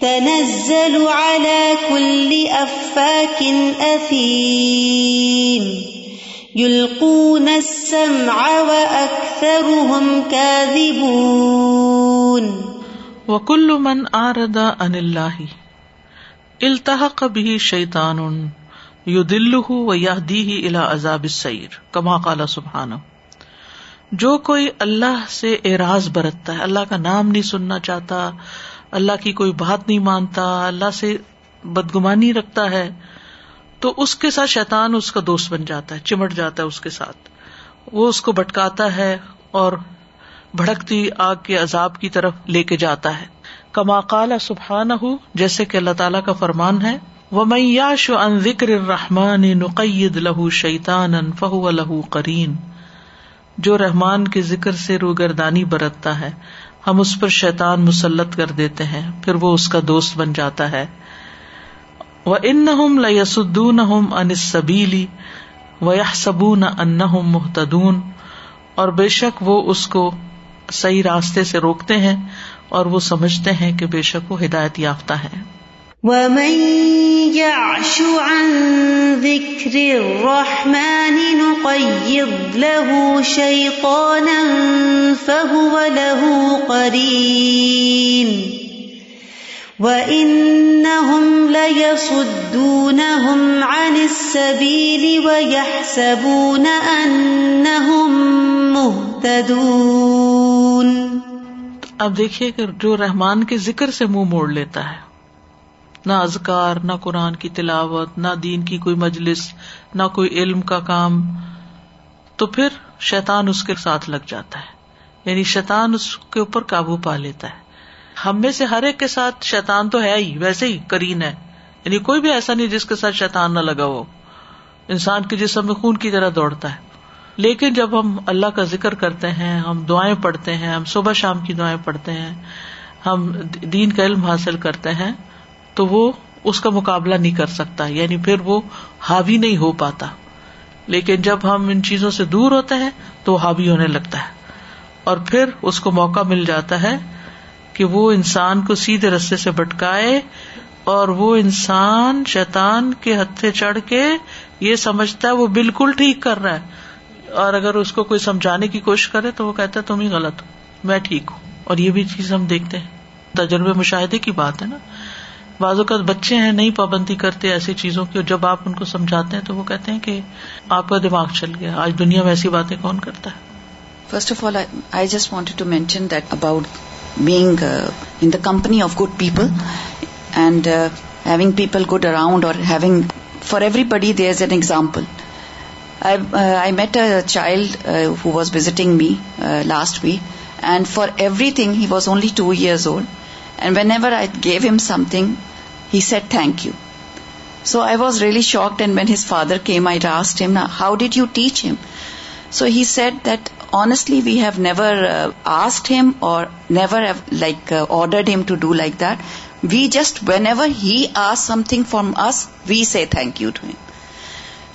تنزل على كل أفاك أثيم يلقون السمع وأكثرهم كاذبون وكل من أعرض عن انلاہی التحق کب شیطان یو دل و یا دی ہی الا عذاب سیر کما قال سبحان جو کوئی اللہ سے اعراز برتتا ہے اللہ کا نام نہیں سننا چاہتا اللہ کی کوئی بات نہیں مانتا اللہ سے بدگمانی رکھتا ہے تو اس کے ساتھ شیتان اس کا دوست بن جاتا ہے چمٹ جاتا ہے اس کے ساتھ وہ اس کو بٹکاتا ہے اور بھڑکتی آگ کے عذاب کی طرف لے کے جاتا ہے کما کالا سبحان ہُ جیسے کہ اللہ تعالیٰ کا فرمان ہے وہ ان ذکر رحمان نقید لہو لہو ان کرین جو رحمان کے ذکر سے روگردانی برتتا ہے ہم اس پر شیتان مسلط کر دیتے ہیں پھر وہ اس کا دوست بن جاتا ہے وہ ان نہ سبیلی و یا سب نہ ان محتدون اور بے شک وہ اس کو صحیح راستے سے روکتے ہیں اور وہ سمجھتے ہیں کہ بے شک وہ ہدایت یافتہ ہے وشو انہ مین قبل شی کو لہو قری و ان لو ان سبیلی و ثبون انتدو اب دیکھیے کہ جو رحمان کے ذکر سے منہ موڑ لیتا ہے نہ ازکار نہ قرآن کی تلاوت نہ دین کی کوئی مجلس نہ کوئی علم کا کام تو پھر شیتان اس کے ساتھ لگ جاتا ہے یعنی شیتان اس کے اوپر قابو پا لیتا ہے ہم میں سے ہر ایک کے ساتھ شیتان تو ہے ہی ویسے ہی کرین ہے یعنی کوئی بھی ایسا نہیں جس کے ساتھ شیتان نہ لگا ہو انسان کے جسم میں خون کی طرح دوڑتا ہے لیکن جب ہم اللہ کا ذکر کرتے ہیں ہم دعائیں پڑھتے ہیں ہم صبح شام کی دعائیں پڑھتے ہیں ہم دین کا علم حاصل کرتے ہیں تو وہ اس کا مقابلہ نہیں کر سکتا یعنی پھر وہ ہاوی نہیں ہو پاتا لیکن جب ہم ان چیزوں سے دور ہوتے ہیں تو وہ ہاوی ہونے لگتا ہے اور پھر اس کو موقع مل جاتا ہے کہ وہ انسان کو سیدھے رستے سے بٹکائے اور وہ انسان شیطان کے ہتھے چڑھ کے یہ سمجھتا ہے وہ بالکل ٹھیک کر رہا ہے اور اگر اس کو کوئی سمجھانے کی کوشش کرے تو وہ کہتا ہے تم ہی غلط ہو میں ٹھیک ہوں اور یہ بھی چیز ہم دیکھتے ہیں تجربے مشاہدے کی بات ہے نا بعض اوقات بچے ہیں نہیں پابندی کرتے ایسی چیزوں کی اور جب آپ ان کو سمجھاتے ہیں تو وہ کہتے ہیں کہ آپ کا دماغ چل گیا آج دنیا میں ایسی باتیں کون کرتا ہے first of all I just wanted mention that about being in the company of good people and having people good around اور having for everybody there is an example Uh, I met a child uh, who was visiting me uh, last week, and for everything he was only 2 years old, and whenever I gave him something, he said thank you. So I was really shocked, and when his father came, I asked him, now, how did you teach him? So he said that honestly we have never asked him or never have ordered him to do like that. We just, whenever he asks something from us, we say thank you to him.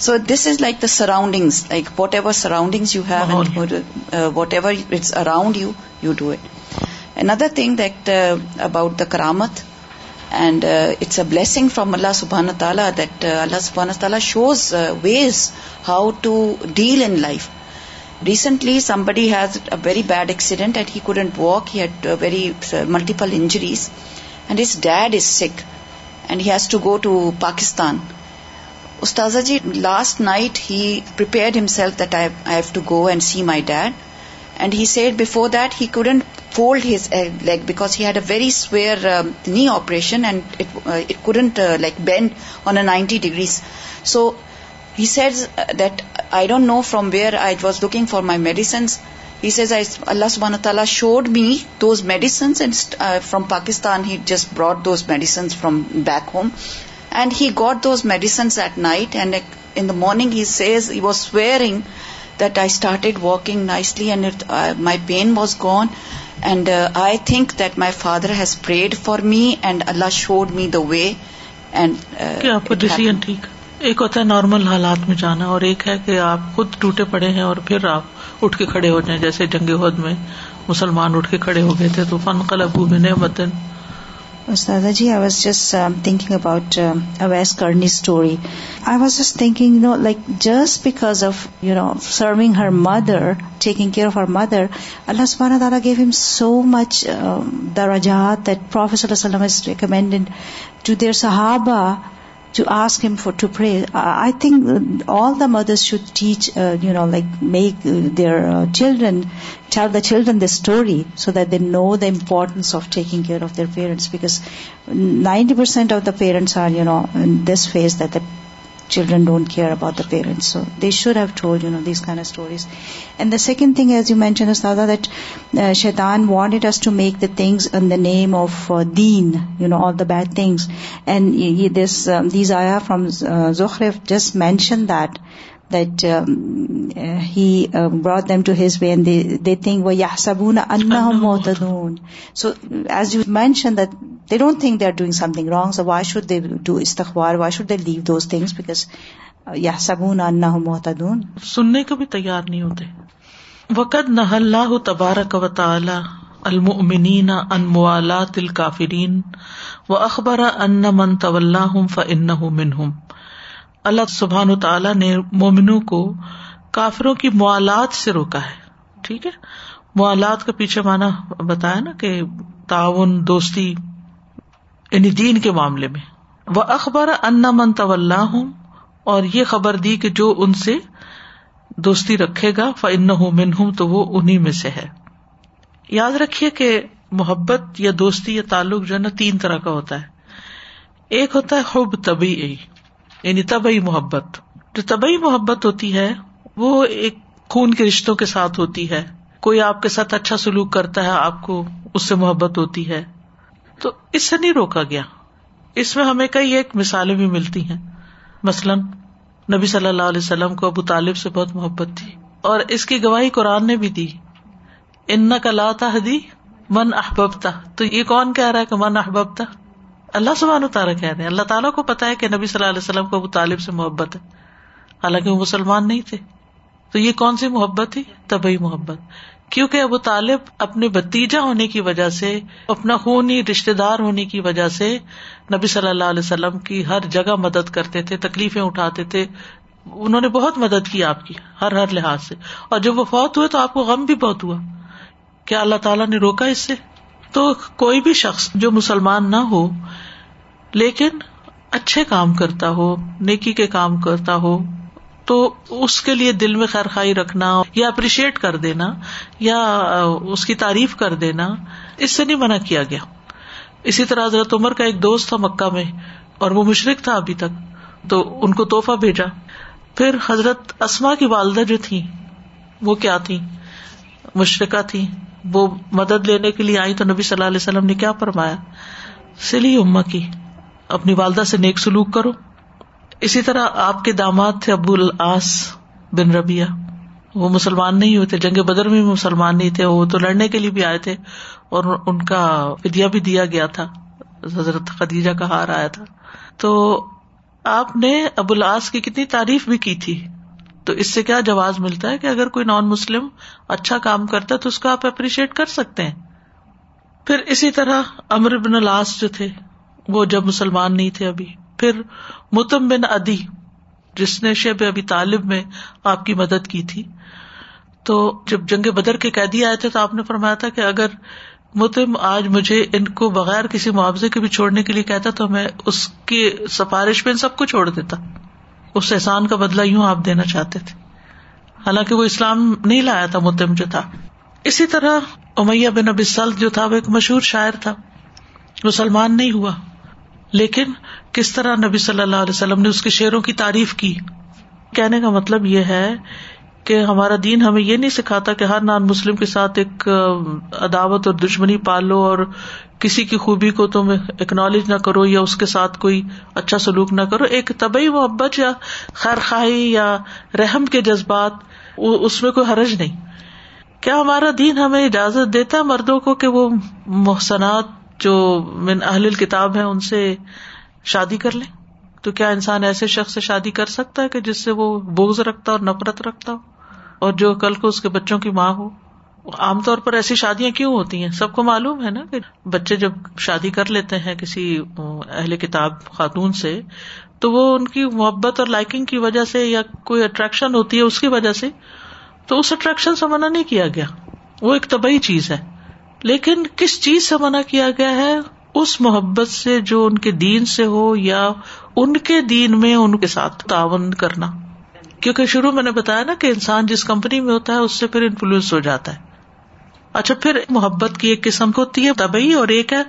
So this is like the surroundings like whatever surroundings you have whatever it's around you you do it other thing that about the کرامت and it's a blessing from اللہ سبحان تعالیٰ that اللہ سبحان تعالیٰ shows ways how to deal in life recently somebody has a very bad accident and he couldn't walk had very multiple injuries and this dad is sick and he has to go to Pakistan استاذہ جی last night he prayed that I have to go and see my dad and he said before that he couldn't fold his like because he had a very severe knee operation and it couldn't like bend on a ninety degrees so he that I don't know from where I was looking for my medicines اللہ سبحانہ تعالیٰ showed me those medicines from Pakistan he just brought those medicines from back home and he got those at night and in the morning he says he was wearing that I started walking nicely and my pain was gone and I think that my father has prayed for me and Allah showed me the way and آپ decision ٹھیک ایک ہوتا ہے normal حالات میں جانا اور ایک ہے کہ آپ خود ٹوٹے پڑے ہیں اور پھر آپ اٹھ کے کھڑے ہو جائیں جیسے جنگ ہود میں مسلمان اٹھ کے کھڑے ہو گئے تھے تو فن قلب استاد جی I was just thinking about Uwais Qarni story I was just thinking no like just because of you know serving her mother taking care of her mother اللہ سبحان تعالیٰ گیو ہم سو مچ در وجہ دٹ پروفیسر وسلم از ریکمینڈیڈ ٹو دیئر صحابہ to ask him to pray. I think all the mothers should teach, uh, make uh, their uh, children, tell the children the story so that they know the importance of taking care of their parents, because 90% of the parents are in this phase that the children don't care about the parents so they should have told you know these کا stories and the second thing as you mention is that شیتان wanted us to make the things in the name of then you know all the bad things and these are from زخریف just mention that that him to his bank you mentioning wrong so why یابن سننے کو بھی تیار نہیں ہوتے وقت نہ اللہ تبارک و تعالی المؤمنین ان موالات و اخبر ان من ہوں اللہ سبحان تعالیٰ نے مومنو کو کافروں کی موالات سے روکا ہے ٹھیک ہے موالات کا پیچھے مانا بتایا نا کہ تعاون دوستی یعنی دین کے معاملے میں وہ اخبار انا من طول ہوں اور یہ خبر دی کہ جو ان سے دوستی رکھے گا فن ہوں من ہوں تو وہ انہیں میں سے ہے یاد رکھیے کہ محبت یا دوستی یا تعلق جو ہے نا تین طرح کا ہوتا ہے ایک ہوتا ہے حب طبی یعنی محبت جو تبئی محبت ہوتی ہے وہ ایک خون کے رشتوں کے ساتھ ہوتی ہے کوئی آپ کے ساتھ اچھا سلوک کرتا ہے آپ کو اس سے محبت ہوتی ہے تو اس سے نہیں روکا گیا اس میں ہمیں کئی ایک مثالیں بھی ملتی ہیں مثلاً نبی صلی اللہ علیہ وسلم کو ابو طالب سے بہت محبت تھی اور اس کی گواہی قرآن نے بھی دی ان کا لاتا دی من احبتا تو یہ کون کہہ رہا ہے کہ من احبتا اللہ سبحان تعالیٰ کہہ کہتے ہیں اللہ تعالیٰ کو پتا ہے کہ نبی صلی اللہ علیہ وسلم کو ابو طالب سے محبت ہے حالانکہ وہ مسلمان نہیں تھے تو یہ کون سی محبت تھی طبی محبت کیونکہ ابو طالب اپنے بتیجا ہونے کی وجہ سے اپنا خونی رشتے دار ہونے کی وجہ سے نبی صلی اللہ علیہ وسلم کی ہر جگہ مدد کرتے تھے تکلیفیں اٹھاتے تھے انہوں نے بہت مدد کی آپ کی ہر ہر لحاظ سے اور جب وہ فوت ہوئے تو آپ کو غم بھی بہت ہوا کیا اللہ تعالیٰ نے روکا اس سے تو کوئی بھی شخص جو مسلمان نہ ہو لیکن اچھے کام کرتا ہو نیکی کے کام کرتا ہو تو اس کے لیے دل میں خیر خائی رکھنا یا اپریشیٹ کر دینا یا اس کی تعریف کر دینا اس سے نہیں منع کیا گیا اسی طرح حضرت عمر کا ایک دوست تھا مکہ میں اور وہ مشرق تھا ابھی تک تو ان کو توحفہ بھیجا پھر حضرت اسما کی والدہ جو تھی وہ کیا تھی مشرقہ تھی وہ مدد لینے کے لیے آئی تو نبی صلی اللہ علیہ وسلم نے کیا فرمایا سلی اما کی اپنی والدہ سے نیک سلوک کرو اسی طرح آپ کے داماد تھے ابو العاص بن ربیہ وہ مسلمان نہیں ہوئے تھے جنگ بدر میں مسلمان نہیں تھے وہ تو لڑنے کے لیے بھی آئے تھے اور ان کا فدیہ بھی دیا گیا تھا حضرت خدیجہ کا ہار آیا تھا تو آپ نے ابو العاص کی کتنی تعریف بھی کی تھی تو اس سے کیا جواز ملتا ہے کہ اگر کوئی نان مسلم اچھا کام کرتا ہے تو اس کو آپ اپریشیٹ کر سکتے ہیں پھر اسی طرح امر بن الاس جو تھے وہ جب مسلمان نہیں تھے ابھی پھر متم بن ادی جس نے شیب ابھی طالب میں آپ کی مدد کی تھی تو جب جنگ بدر کے قیدی آئے تھے تو آپ نے فرمایا تھا کہ اگر متم آج مجھے ان کو بغیر کسی معاوضے کے بھی چھوڑنے کے لیے کہتا تو میں اس کی سفارش میں سب کو چھوڑ دیتا اس احسان کا بدلا یوں آپ دینا چاہتے تھے حالانکہ وہ اسلام نہیں لایا تھا متم جو تھا اسی طرح امیہ بن ابی سلط جو تھا وہ ایک مشہور شاعر تھا مسلمان نہیں ہوا لیکن کس طرح نبی صلی اللہ علیہ وسلم نے اس کے شعروں کی تعریف کی کہنے کا مطلب یہ ہے کہ ہمارا دین ہمیں یہ نہیں سکھاتا کہ ہر نان مسلم کے ساتھ ایک عداوت اور دشمنی پالو اور کسی کی خوبی کو تم اکنالج نہ کرو یا اس کے ساتھ کوئی اچھا سلوک نہ کرو ایک طبی محبت یا خیر خواہی یا رحم کے جذبات اس میں کوئی حرج نہیں کیا ہمارا دین ہمیں اجازت دیتا ہے مردوں کو کہ وہ محسنات جو اہل کتاب ہے ان سے شادی کر لیں تو کیا انسان ایسے شخص سے شادی کر سکتا ہے کہ جس سے وہ بوجھ رکھتا اور نفرت رکھتا ہو اور جو کل کو اس کے بچوں کی ماں ہو عام طور پر ایسی شادیاں کیوں ہوتی ہیں سب کو معلوم ہے نا کہ بچے جب شادی کر لیتے ہیں کسی اہل کتاب خاتون سے تو وہ ان کی محبت اور لائکنگ کی وجہ سے یا کوئی اٹریکشن ہوتی ہے اس کی وجہ سے تو اس اٹریکشن سے منع نہیں کیا گیا وہ ایک طبی چیز ہے لیکن کس چیز سے منع کیا گیا ہے اس محبت سے جو ان کے دین سے ہو یا ان کے دین میں ان کے ساتھ تعاون کرنا کیونکہ شروع میں نے بتایا نا کہ انسان جس کمپنی میں ہوتا ہے اس سے پھر انفلوئنس ہو جاتا ہے اچھا پھر محبت کی ایک قسم کو ہوتی ہے تبئی اور ایک ہے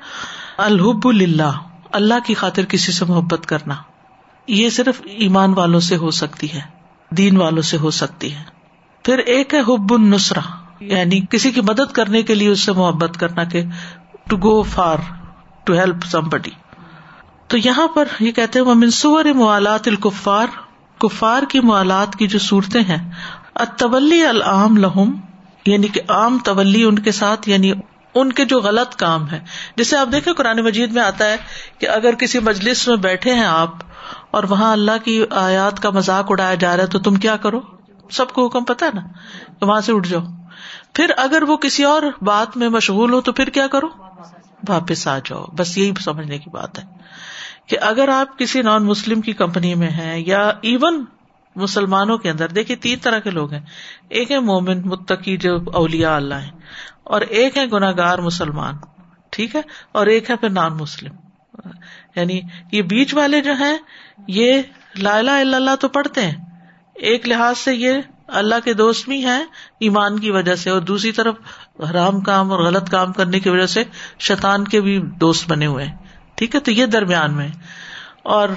الحب اللہ اللہ کی خاطر کسی سے محبت کرنا یہ صرف ایمان والوں سے ہو سکتی ہے دین والوں سے ہو سکتی ہے پھر ایک ہے حب النسرا یعنی کسی کی مدد کرنے کے لیے اس سے محبت کرنا کہ to go for to help somebody تو یہاں پر یہ کہتے ہیں منصور موالات القفار کفار کی موالات کی جو صورتیں ہیں اتبلی العام لہم یعنی کہ عام تولی ان کے ساتھ یعنی ان کے جو غلط کام ہے جیسے آپ دیکھیں قرآن مجید میں آتا ہے کہ اگر کسی مجلس میں بیٹھے ہیں آپ اور وہاں اللہ کی آیات کا مزاق اڑایا جا رہا ہے تو تم کیا کرو سب کو حکم پتا ہے نا کہ وہاں سے اٹھ جاؤ پھر اگر وہ کسی اور بات میں مشغول ہو تو پھر کیا کرو واپس آ جاؤ بس یہی سمجھنے کی بات ہے کہ اگر آپ کسی نان مسلم کی کمپنی میں ہیں یا ایون مسلمانوں کے اندر دیکھیے تین طرح کے لوگ ہیں ایک ہے مومن متقی جو اولیا اللہ ہیں اور ایک ہے گناگار مسلمان ٹھیک ہے اور ایک ہے پھر نان مسلم یعنی یہ بیچ والے جو ہیں یہ لا اللہ تو پڑھتے ہیں ایک لحاظ سے یہ اللہ کے دوست بھی ہیں ایمان کی وجہ سے اور دوسری طرف حرام کام اور غلط کام کرنے کی وجہ سے شیطان کے بھی دوست بنے ہوئے ہیں ٹھیک ہے تو یہ درمیان میں اور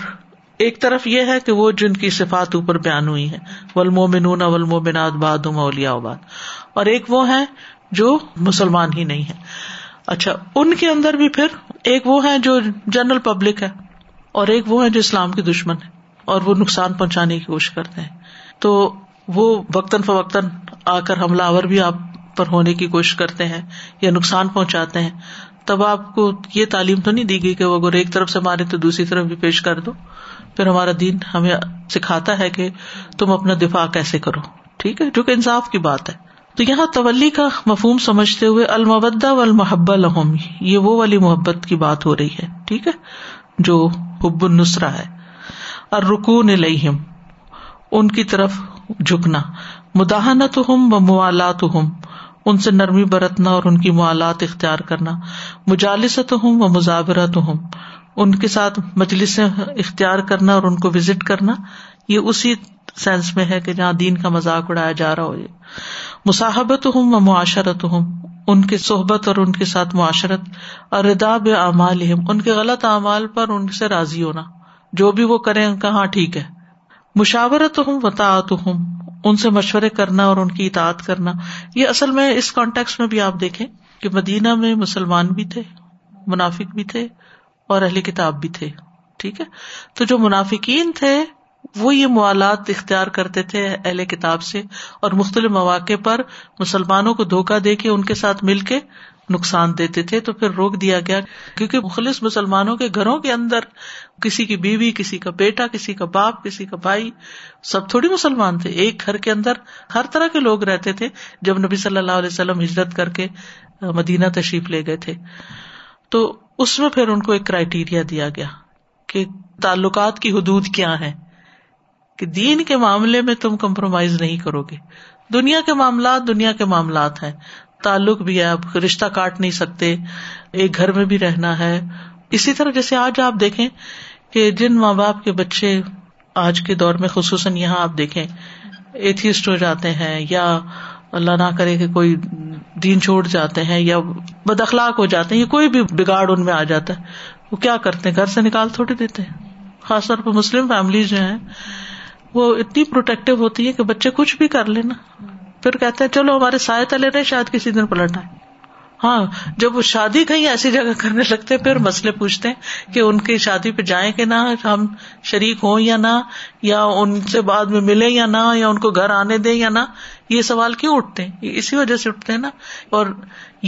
ایک طرف یہ ہے کہ وہ جن کی صفات اوپر بیان ہوئی ہے ولم و منونا ولمو باد اولیا اوباد اور ایک وہ ہے جو مسلمان ہی نہیں ہے اچھا ان کے اندر بھی پھر ایک وہ ہے جو جنرل پبلک ہے اور ایک وہ ہے جو اسلام کے دشمن ہے اور وہ نقصان پہنچانے کی کوشش کرتے ہیں تو وہ وقتاً فوقتاً آ کر حملہ آور بھی آپ پر ہونے کی کوشش کرتے ہیں یا نقصان پہنچاتے ہیں تب آپ کو یہ تعلیم تو نہیں دی گئی کہ وہ اگر ایک طرف سے مارے تو دوسری طرف بھی پیش کر دو پھر ہمارا دین ہمیں سکھاتا ہے کہ تم اپنا دفاع کیسے کرو ٹھیک ہے جو کہ انصاف کی بات ہے تو یہاں طولی کا مفہوم سمجھتے ہوئے المبدہ و المحب الحم یہ وہ والی محبت کی بات ہو رہی ہے ٹھیک ہے جو حب النسرا ہے اور ارکون ان کی طرف جھکنا مداحنت ہم و موالات ہم ان سے نرمی برتنا اور ان کی موالات اختیار کرنا مجالسۃ ہوں و وہ ہوں ان کے ساتھ مجلس اختیار کرنا اور ان کو وزٹ کرنا یہ اسی سینس میں ہے کہ جہاں دین کا مذاق اڑایا جا رہا ہو مصاحبت ہوں و معاشرت ہوں ان کے صحبت اور ان کے ساتھ معاشرت اور رداب اعمال ان کے غلط اعمال پر ان سے راضی ہونا جو بھی وہ کریں ان کا ہاں ٹھیک ہے مشاورت ہوں وطاعت ہوں ان سے مشورے کرنا اور ان کی اطاعت کرنا یہ اصل میں اس کانٹیکس میں بھی آپ دیکھیں کہ مدینہ میں مسلمان بھی تھے منافق بھی تھے اور اہل کتاب بھی تھے ٹھیک ہے تو جو منافقین تھے وہ یہ موالات اختیار کرتے تھے اہل کتاب سے اور مختلف مواقع پر مسلمانوں کو دھوکہ دے کے ان کے ساتھ مل کے نقصان دیتے تھے تو پھر روک دیا گیا کیونکہ مخلص مسلمانوں کے گھروں کے اندر کسی کی بیوی کسی کا بیٹا کسی کا باپ کسی کا بھائی سب تھوڑی مسلمان تھے ایک گھر کے اندر ہر طرح کے لوگ رہتے تھے جب نبی صلی اللہ علیہ وسلم ہجرت کر کے مدینہ تشریف لے گئے تھے تو اس میں پھر ان کو ایک کرائٹیریا دیا گیا کہ تعلقات کی حدود کیا ہے کہ دین کے معاملے میں تم کمپرومائز نہیں کرو گے دنیا کے معاملات دنیا کے معاملات ہیں تعلق بھی ہے آپ رشتہ کاٹ نہیں سکتے ایک گھر میں بھی رہنا ہے اسی طرح جیسے آج آپ دیکھیں کہ جن ماں باپ کے بچے آج کے دور میں خصوصاً یہاں آپ دیکھیں ایتھیسٹ ہو جاتے ہیں یا اللہ نہ کرے کہ کوئی دین چھوڑ جاتے ہیں یا بد اخلاق ہو جاتے ہیں یا کوئی بھی بگاڑ ان میں آ جاتا ہے وہ کیا کرتے ہیں گھر سے نکال تھوڑی دیتے ہیں خاص طور پر مسلم فیملی جو ہیں وہ اتنی پروٹیکٹیو ہوتی ہے کہ بچے کچھ بھی کر لینا پھر کہتے ہیں چلو ہمارے سائے تلے رہے شاید کسی دن پلٹ آئے ہاں جب وہ شادی کہیں ایسی جگہ کرنے لگتے پھر مسئلے پوچھتے ہیں کہ ان کی شادی پہ جائیں کہ نہ ہم شریک ہوں یا نہ یا ان سے بعد میں ملے یا نہ یا ان کو گھر آنے دیں یا نہ یہ سوال کیوں اٹھتے ہیں اسی وجہ سے اٹھتے ہیں نا اور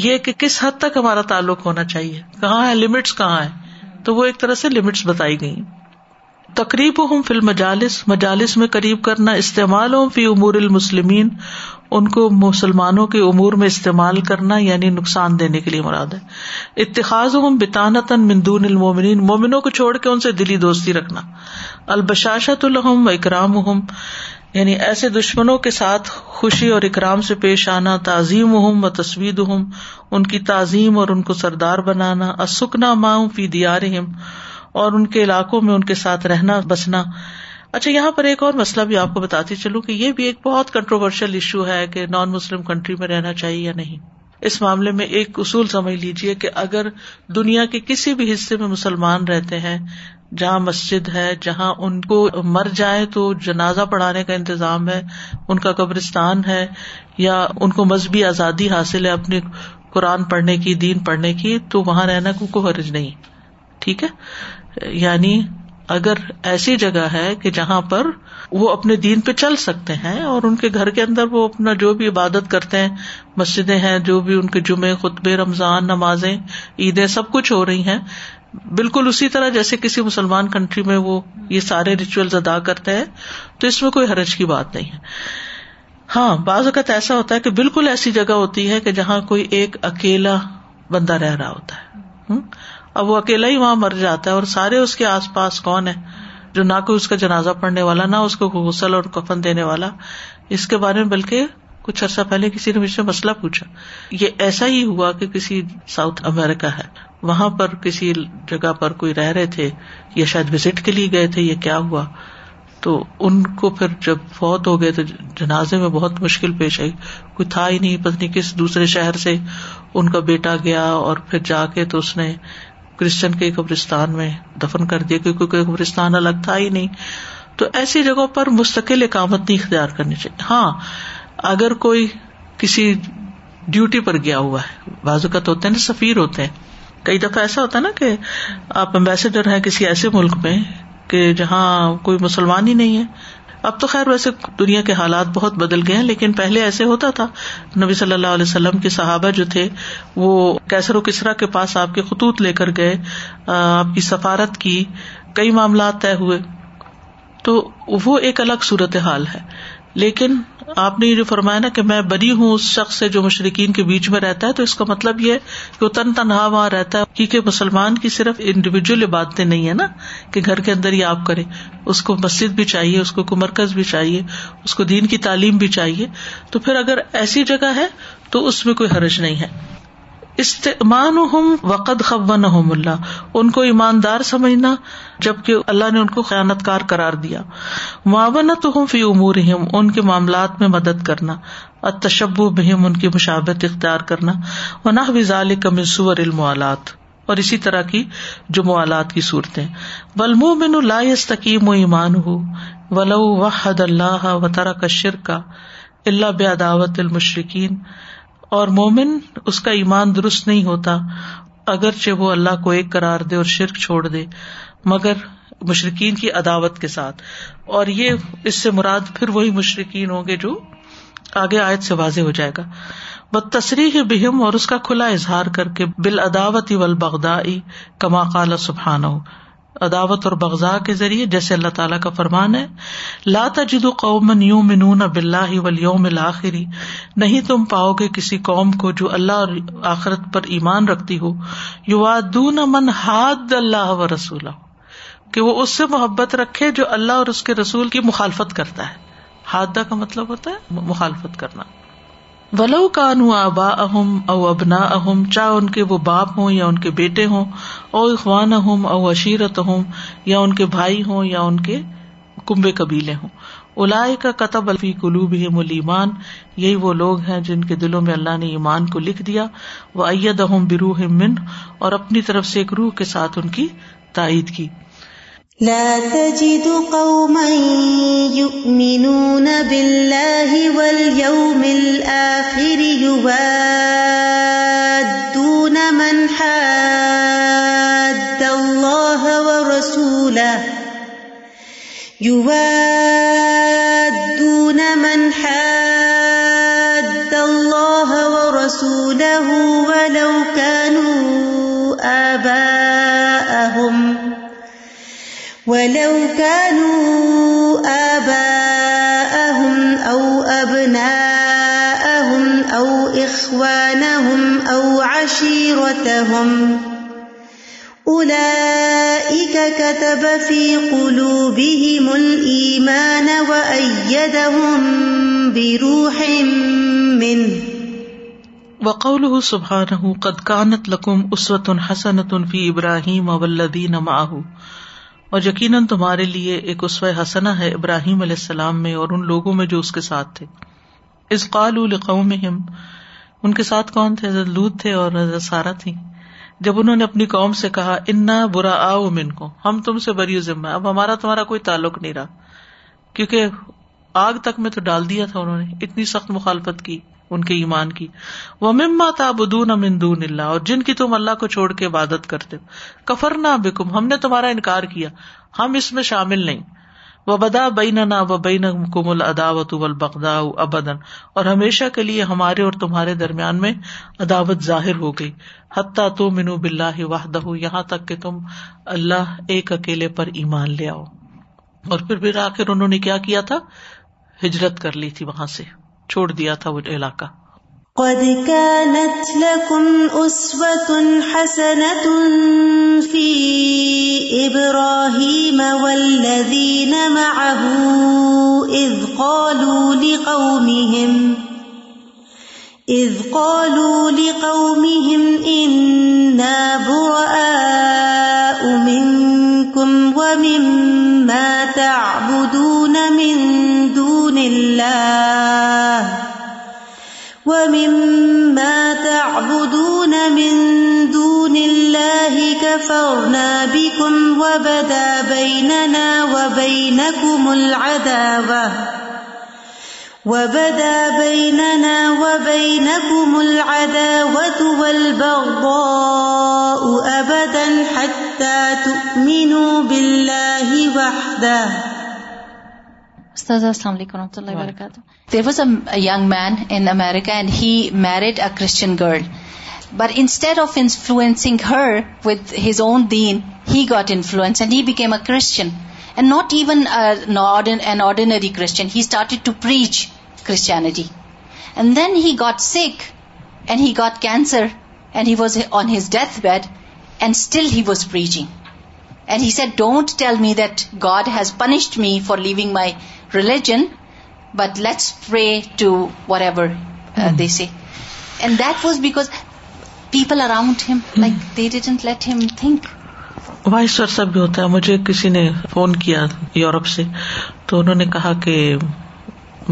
یہ کہ کس حد تک ہمارا تعلق ہونا چاہیے کہاں ہے لمٹس کہاں ہے تو وہ ایک طرح سے لمٹس بتائی گئی تقریب ہوں فی المجالس مجالس میں قریب کرنا استعمال ہوں فی امور المسلمین ان کو مسلمانوں کے امور میں استعمال کرنا یعنی نقصان دینے کے لیے مراد ہے اتخاذ مندون المومنین مومنوں کو چھوڑ کے ان سے دلی دوستی رکھنا البشاشت الحم و اکرام یعنی ایسے دشمنوں کے ساتھ خوشی اور اکرام سے پیش آنا تعظیم ہم و تصوید ہوں ان کی تعظیم اور ان کو سردار بنانا اسکنا ماؤں فی دیرم اور ان کے علاقوں میں ان کے ساتھ رہنا بسنا اچھا یہاں پر ایک اور مسئلہ بھی آپ کو بتاتی چلوں کہ یہ بھی ایک بہت کنٹروورشل ایشو ہے کہ نان مسلم کنٹری میں رہنا چاہیے یا نہیں اس معاملے میں ایک اصول سمجھ لیجیے کہ اگر دنیا کے کسی بھی حصے میں مسلمان رہتے ہیں جہاں مسجد ہے جہاں ان کو مر جائے تو جنازہ پڑھانے کا انتظام ہے ان کا قبرستان ہے یا ان کو مذہبی آزادی حاصل ہے اپنے قرآن پڑھنے کی دین پڑھنے کی تو وہاں رہنا کوئی حرج نہیں ٹھیک ہے یعنی اگر ایسی جگہ ہے کہ جہاں پر وہ اپنے دین پہ چل سکتے ہیں اور ان کے گھر کے اندر وہ اپنا جو بھی عبادت کرتے ہیں مسجدیں ہیں جو بھی ان کے جمعے خطبے رمضان نمازیں عیدیں سب کچھ ہو رہی ہیں بالکل اسی طرح جیسے کسی مسلمان کنٹری میں وہ یہ سارے ریچولس ادا کرتے ہیں تو اس میں کوئی حرج کی بات نہیں ہے ہاں بعض اوقات ایسا ہوتا ہے کہ بالکل ایسی جگہ ہوتی ہے کہ جہاں کوئی ایک اکیلا بندہ رہ رہا ہوتا ہے اب وہ اکیلا ہی وہاں مر جاتا ہے اور سارے اس کے آس پاس کون ہے جو نہ کوئی اس کا جنازہ پڑنے والا نہ اس کو غسل اور کفن دینے والا اس کے بارے میں بلکہ کچھ عرصہ پہلے کسی نے مجھ سے مسئلہ پوچھا یہ ایسا ہی ہوا کہ کسی ساؤتھ امیرکا ہے وہاں پر کسی جگہ پر کوئی رہ رہے تھے یا شاید وزٹ کے لیے گئے تھے یا کیا ہوا تو ان کو پھر جب فوت ہو گئے تو جنازے میں بہت مشکل پیش آئی کوئی تھا ہی نہیں پتہ نہیں کس دوسرے شہر سے ان کا بیٹا گیا اور پھر جا کے تو اس نے کرسچن کے قبرستان میں دفن کر دیا کیونکہ قبرستان الگ تھا ہی نہیں تو ایسی جگہوں پر مستقل اقامت نہیں اختیار کرنی چاہیے ہاں اگر کوئی کسی ڈیوٹی پر گیا ہوا ہے تو ہوتے ہیں نا سفیر ہوتے ہیں کئی دفعہ ایسا ہوتا ہے نا کہ آپ امبیسڈر ہیں کسی ایسے ملک میں کہ جہاں کوئی مسلمان ہی نہیں ہے اب تو خیر ویسے دنیا کے حالات بہت بدل گئے ہیں لیکن پہلے ایسے ہوتا تھا نبی صلی اللہ علیہ وسلم کے صحابہ جو تھے وہ کیسر و کسرا کے پاس آپ کے خطوط لے کر گئے آپ کی سفارت کی کئی معاملات طے ہوئے تو وہ ایک الگ صورت حال ہے لیکن آپ نے جو فرمایا نا کہ میں بری ہوں اس شخص سے جو مشرقین کے بیچ میں رہتا ہے تو اس کا مطلب یہ ہے کہ وہ تن تنہا وہاں رہتا ہے کیونکہ مسلمان کی صرف انڈیویجل عبادتیں نہیں ہے نا کہ گھر کے اندر ہی آپ کرے اس کو مسجد بھی چاہیے اس کو کو مرکز بھی چاہیے اس کو دین کی تعلیم بھی چاہیے تو پھر اگر ایسی جگہ ہے تو اس میں کوئی حرج نہیں ہے استمان وقت خبن اللہ ان کو ایماندار سمجھنا جبکہ اللہ نے ان کو خیالت کار قرار دیا معاونت ہوں فی امور ان کے معاملات میں مدد کرنا اتشب بہم ان کی مشابت اختیار کرنا منہ وزال کا منصور اور اسی طرح کی جو موالات کی صورتیں من لا لائکیم و ایمان ہو ولا وحد اللہ و کشر کا اللہ بے عداوت المشرقین اور مومن اس کا ایمان درست نہیں ہوتا اگرچہ وہ اللہ کو ایک کرار دے اور شرک چھوڑ دے مگر مشرقین کی عداوت کے ساتھ اور یہ اس سے مراد پھر وہی مشرقین ہوں گے جو آگے آیت سے واضح ہو جائے گا بد تصریح بہم اور اس کا کھلا اظہار کر کے بال اداوت ول بغدا کما قال سبحان ہو عداوت اور بغزا کے ذریعے جیسے اللہ تعالیٰ کا فرمان ہے لاتا تجد قومن قوم نیوں میں نُ اللہ نہیں تم پاؤ گے کسی قوم کو جو اللہ اور آخرت پر ایمان رکھتی ہو یو وادہ من ہاد اللہ و رسول کہ وہ اس سے محبت رکھے جو اللہ اور اس کے رسول کی مخالفت کرتا ہے ہادہ کا مطلب ہوتا ہے مخالفت کرنا ولو آبا اہم او ابنا اہم چاہے ان کے وہ باپ ہوں یا ان کے بیٹے ہوں او اخوان اہم او اشیرت ہوں یا ان کے بھائی ہوں یا ان کے کمبے قبیلے ہوں کا قطب الفی الاطبل یہی وہ لوگ ہیں جن کے دلوں میں اللہ نے ایمان کو لکھ دیا وہ اید اہم بروح من اور اپنی طرف سے ایک روح کے ساتھ ان کی تائید کی يوادون من حد الله ورسوله ولو كانوا آباءهم ولو كانوا آباءهم أو أبناءهم أو إخوانهم أو عشيرتهم كتب في قلوبهم الإيمان وأيدهم بروح منه وقوله سبحانه قد كانت لكم أسوة حسنة في إبراهيم والذين معه اور یقیناً تمہارے لیے ایک اسوہ حسنہ ہے ابراہیم علیہ السلام میں اور ان لوگوں میں جو اس کے ساتھ تھے اس قالو لقومہم ان کے ساتھ کون تھے حضرت لوت تھے اور حضرت سارا تھیں جب انہوں نے اپنی قوم سے کہا انا برا آؤ من کو ہم تم سے بری ذمہ اب ہمارا تمہارا کوئی تعلق نہیں رہا کیونکہ آگ تک میں تو ڈال دیا تھا انہوں نے اتنی سخت مخالفت کی ان کے ایمان کی وہ مما تاب دون اللہ اور جن کی تم اللہ کو چھوڑ کے عبادت کرتے کفر نہ بکم ہم نے تمہارا انکار کیا ہم اس میں شامل نہیں و بدا بین و بد ادا ابدن اور ہمیشہ کے لیے ہمارے اور تمہارے درمیان میں عداوت ظاہر ہو گئی حتٰ تو منو بلّہ واہدہ یہاں تک کہ تم اللہ ایک اکیلے پر ایمان لے آؤ اور پھر بھی آخر انہوں نے کیا کیا تھا ہجرت کر لی تھی وہاں سے چھوڑ دیا تھا وہ علاقہ قد كانت لكم أسوة حسنة في إبراهيم والذين معه إذ إذ قالوا قالوا لقومهم لقومهم إنا براء منكم ومما تعبدون من دون الله بكم وبدا وبدا بيننا بيننا وبينكم وبينكم العداوة العداوة والبغضاء أبدا حتى تؤمنوا بالله وحده استاذ السلام علیکم there was a young man America and he married a Christian girl But instead of influencing her with his own deen, he got influenced and he became a Christian. And not even an ordinary Christian. He started to preach Christianity. And then he got sick and he got cancer and he was on his deathbed and still he was preaching. And he said, don't tell me that God has punished me for leaving my religion, but let's pray to whatever uh, they hmm. say. And that was because people around hmm hmm like they let think vice versa بھی ہوتا ہے مجھے کسی نے phone کیا Europe سے تو انہوں نے کہا کہ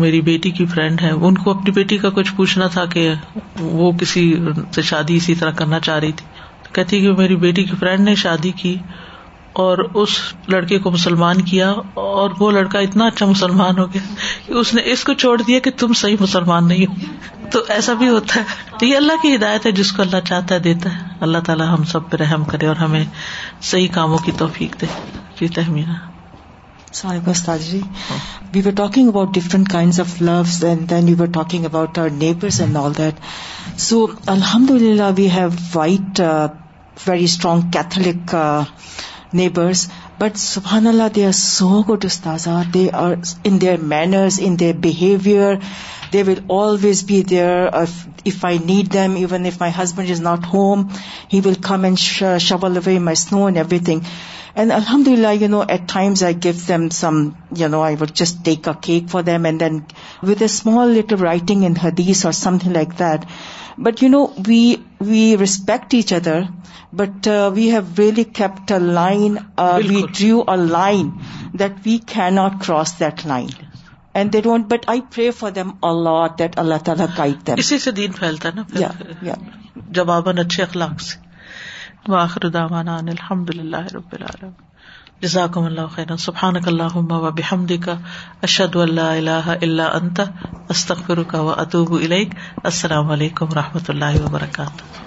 میری بیٹی کی فرینڈ ہے ان کو اپنی بیٹی کا کچھ پوچھنا تھا کہ وہ کسی سے شادی اسی طرح کرنا چاہ رہی تھی کہتی کہ میری بیٹی کی فرینڈ نے شادی کی اور اس لڑکے کو مسلمان کیا اور وہ لڑکا اتنا اچھا مسلمان ہو گیا کہ اس نے اس کو چھوڑ دیا کہ تم صحیح مسلمان نہیں ہو تو ایسا بھی ہوتا ہے تو یہ اللہ کی ہدایت ہے جس کو اللہ چاہتا ہے دیتا ہے اللہ تعالیٰ ہم سب پہ رحم کرے اور ہمیں صحیح کاموں کی توفیق دے جی تحمینا السلام علیکم جی we were talking about different kind of laws and then we were talking about our neighbours and all that so الحمد للہ we have white very strong Catholic neighbours but سبحان اللہ دے آر سو گڈ استاذ they are in their manners in their behaviour They will always be there uh, if I need them. Even if my husband is not home, he will come and shovel away my snow and everything. And alhamdulillah, at times I give them some, I would just take a cake for them, and then with a small little writing in hadith or something like that. But we respect each other, but uh, we have really kept a line. Uh, we drew a line that we cannot cross that line. And they don't but I for them them اللہ اللہ that تعالیٰ guide اسی سے دین پھیلتا ہے نا جواباً اچھے اخلاق سے واخر دعوانا ان الحمد رب اشد اللہ استخر کا ادوب السلام علیکم و رحمۃ اللہ وبرکاتہ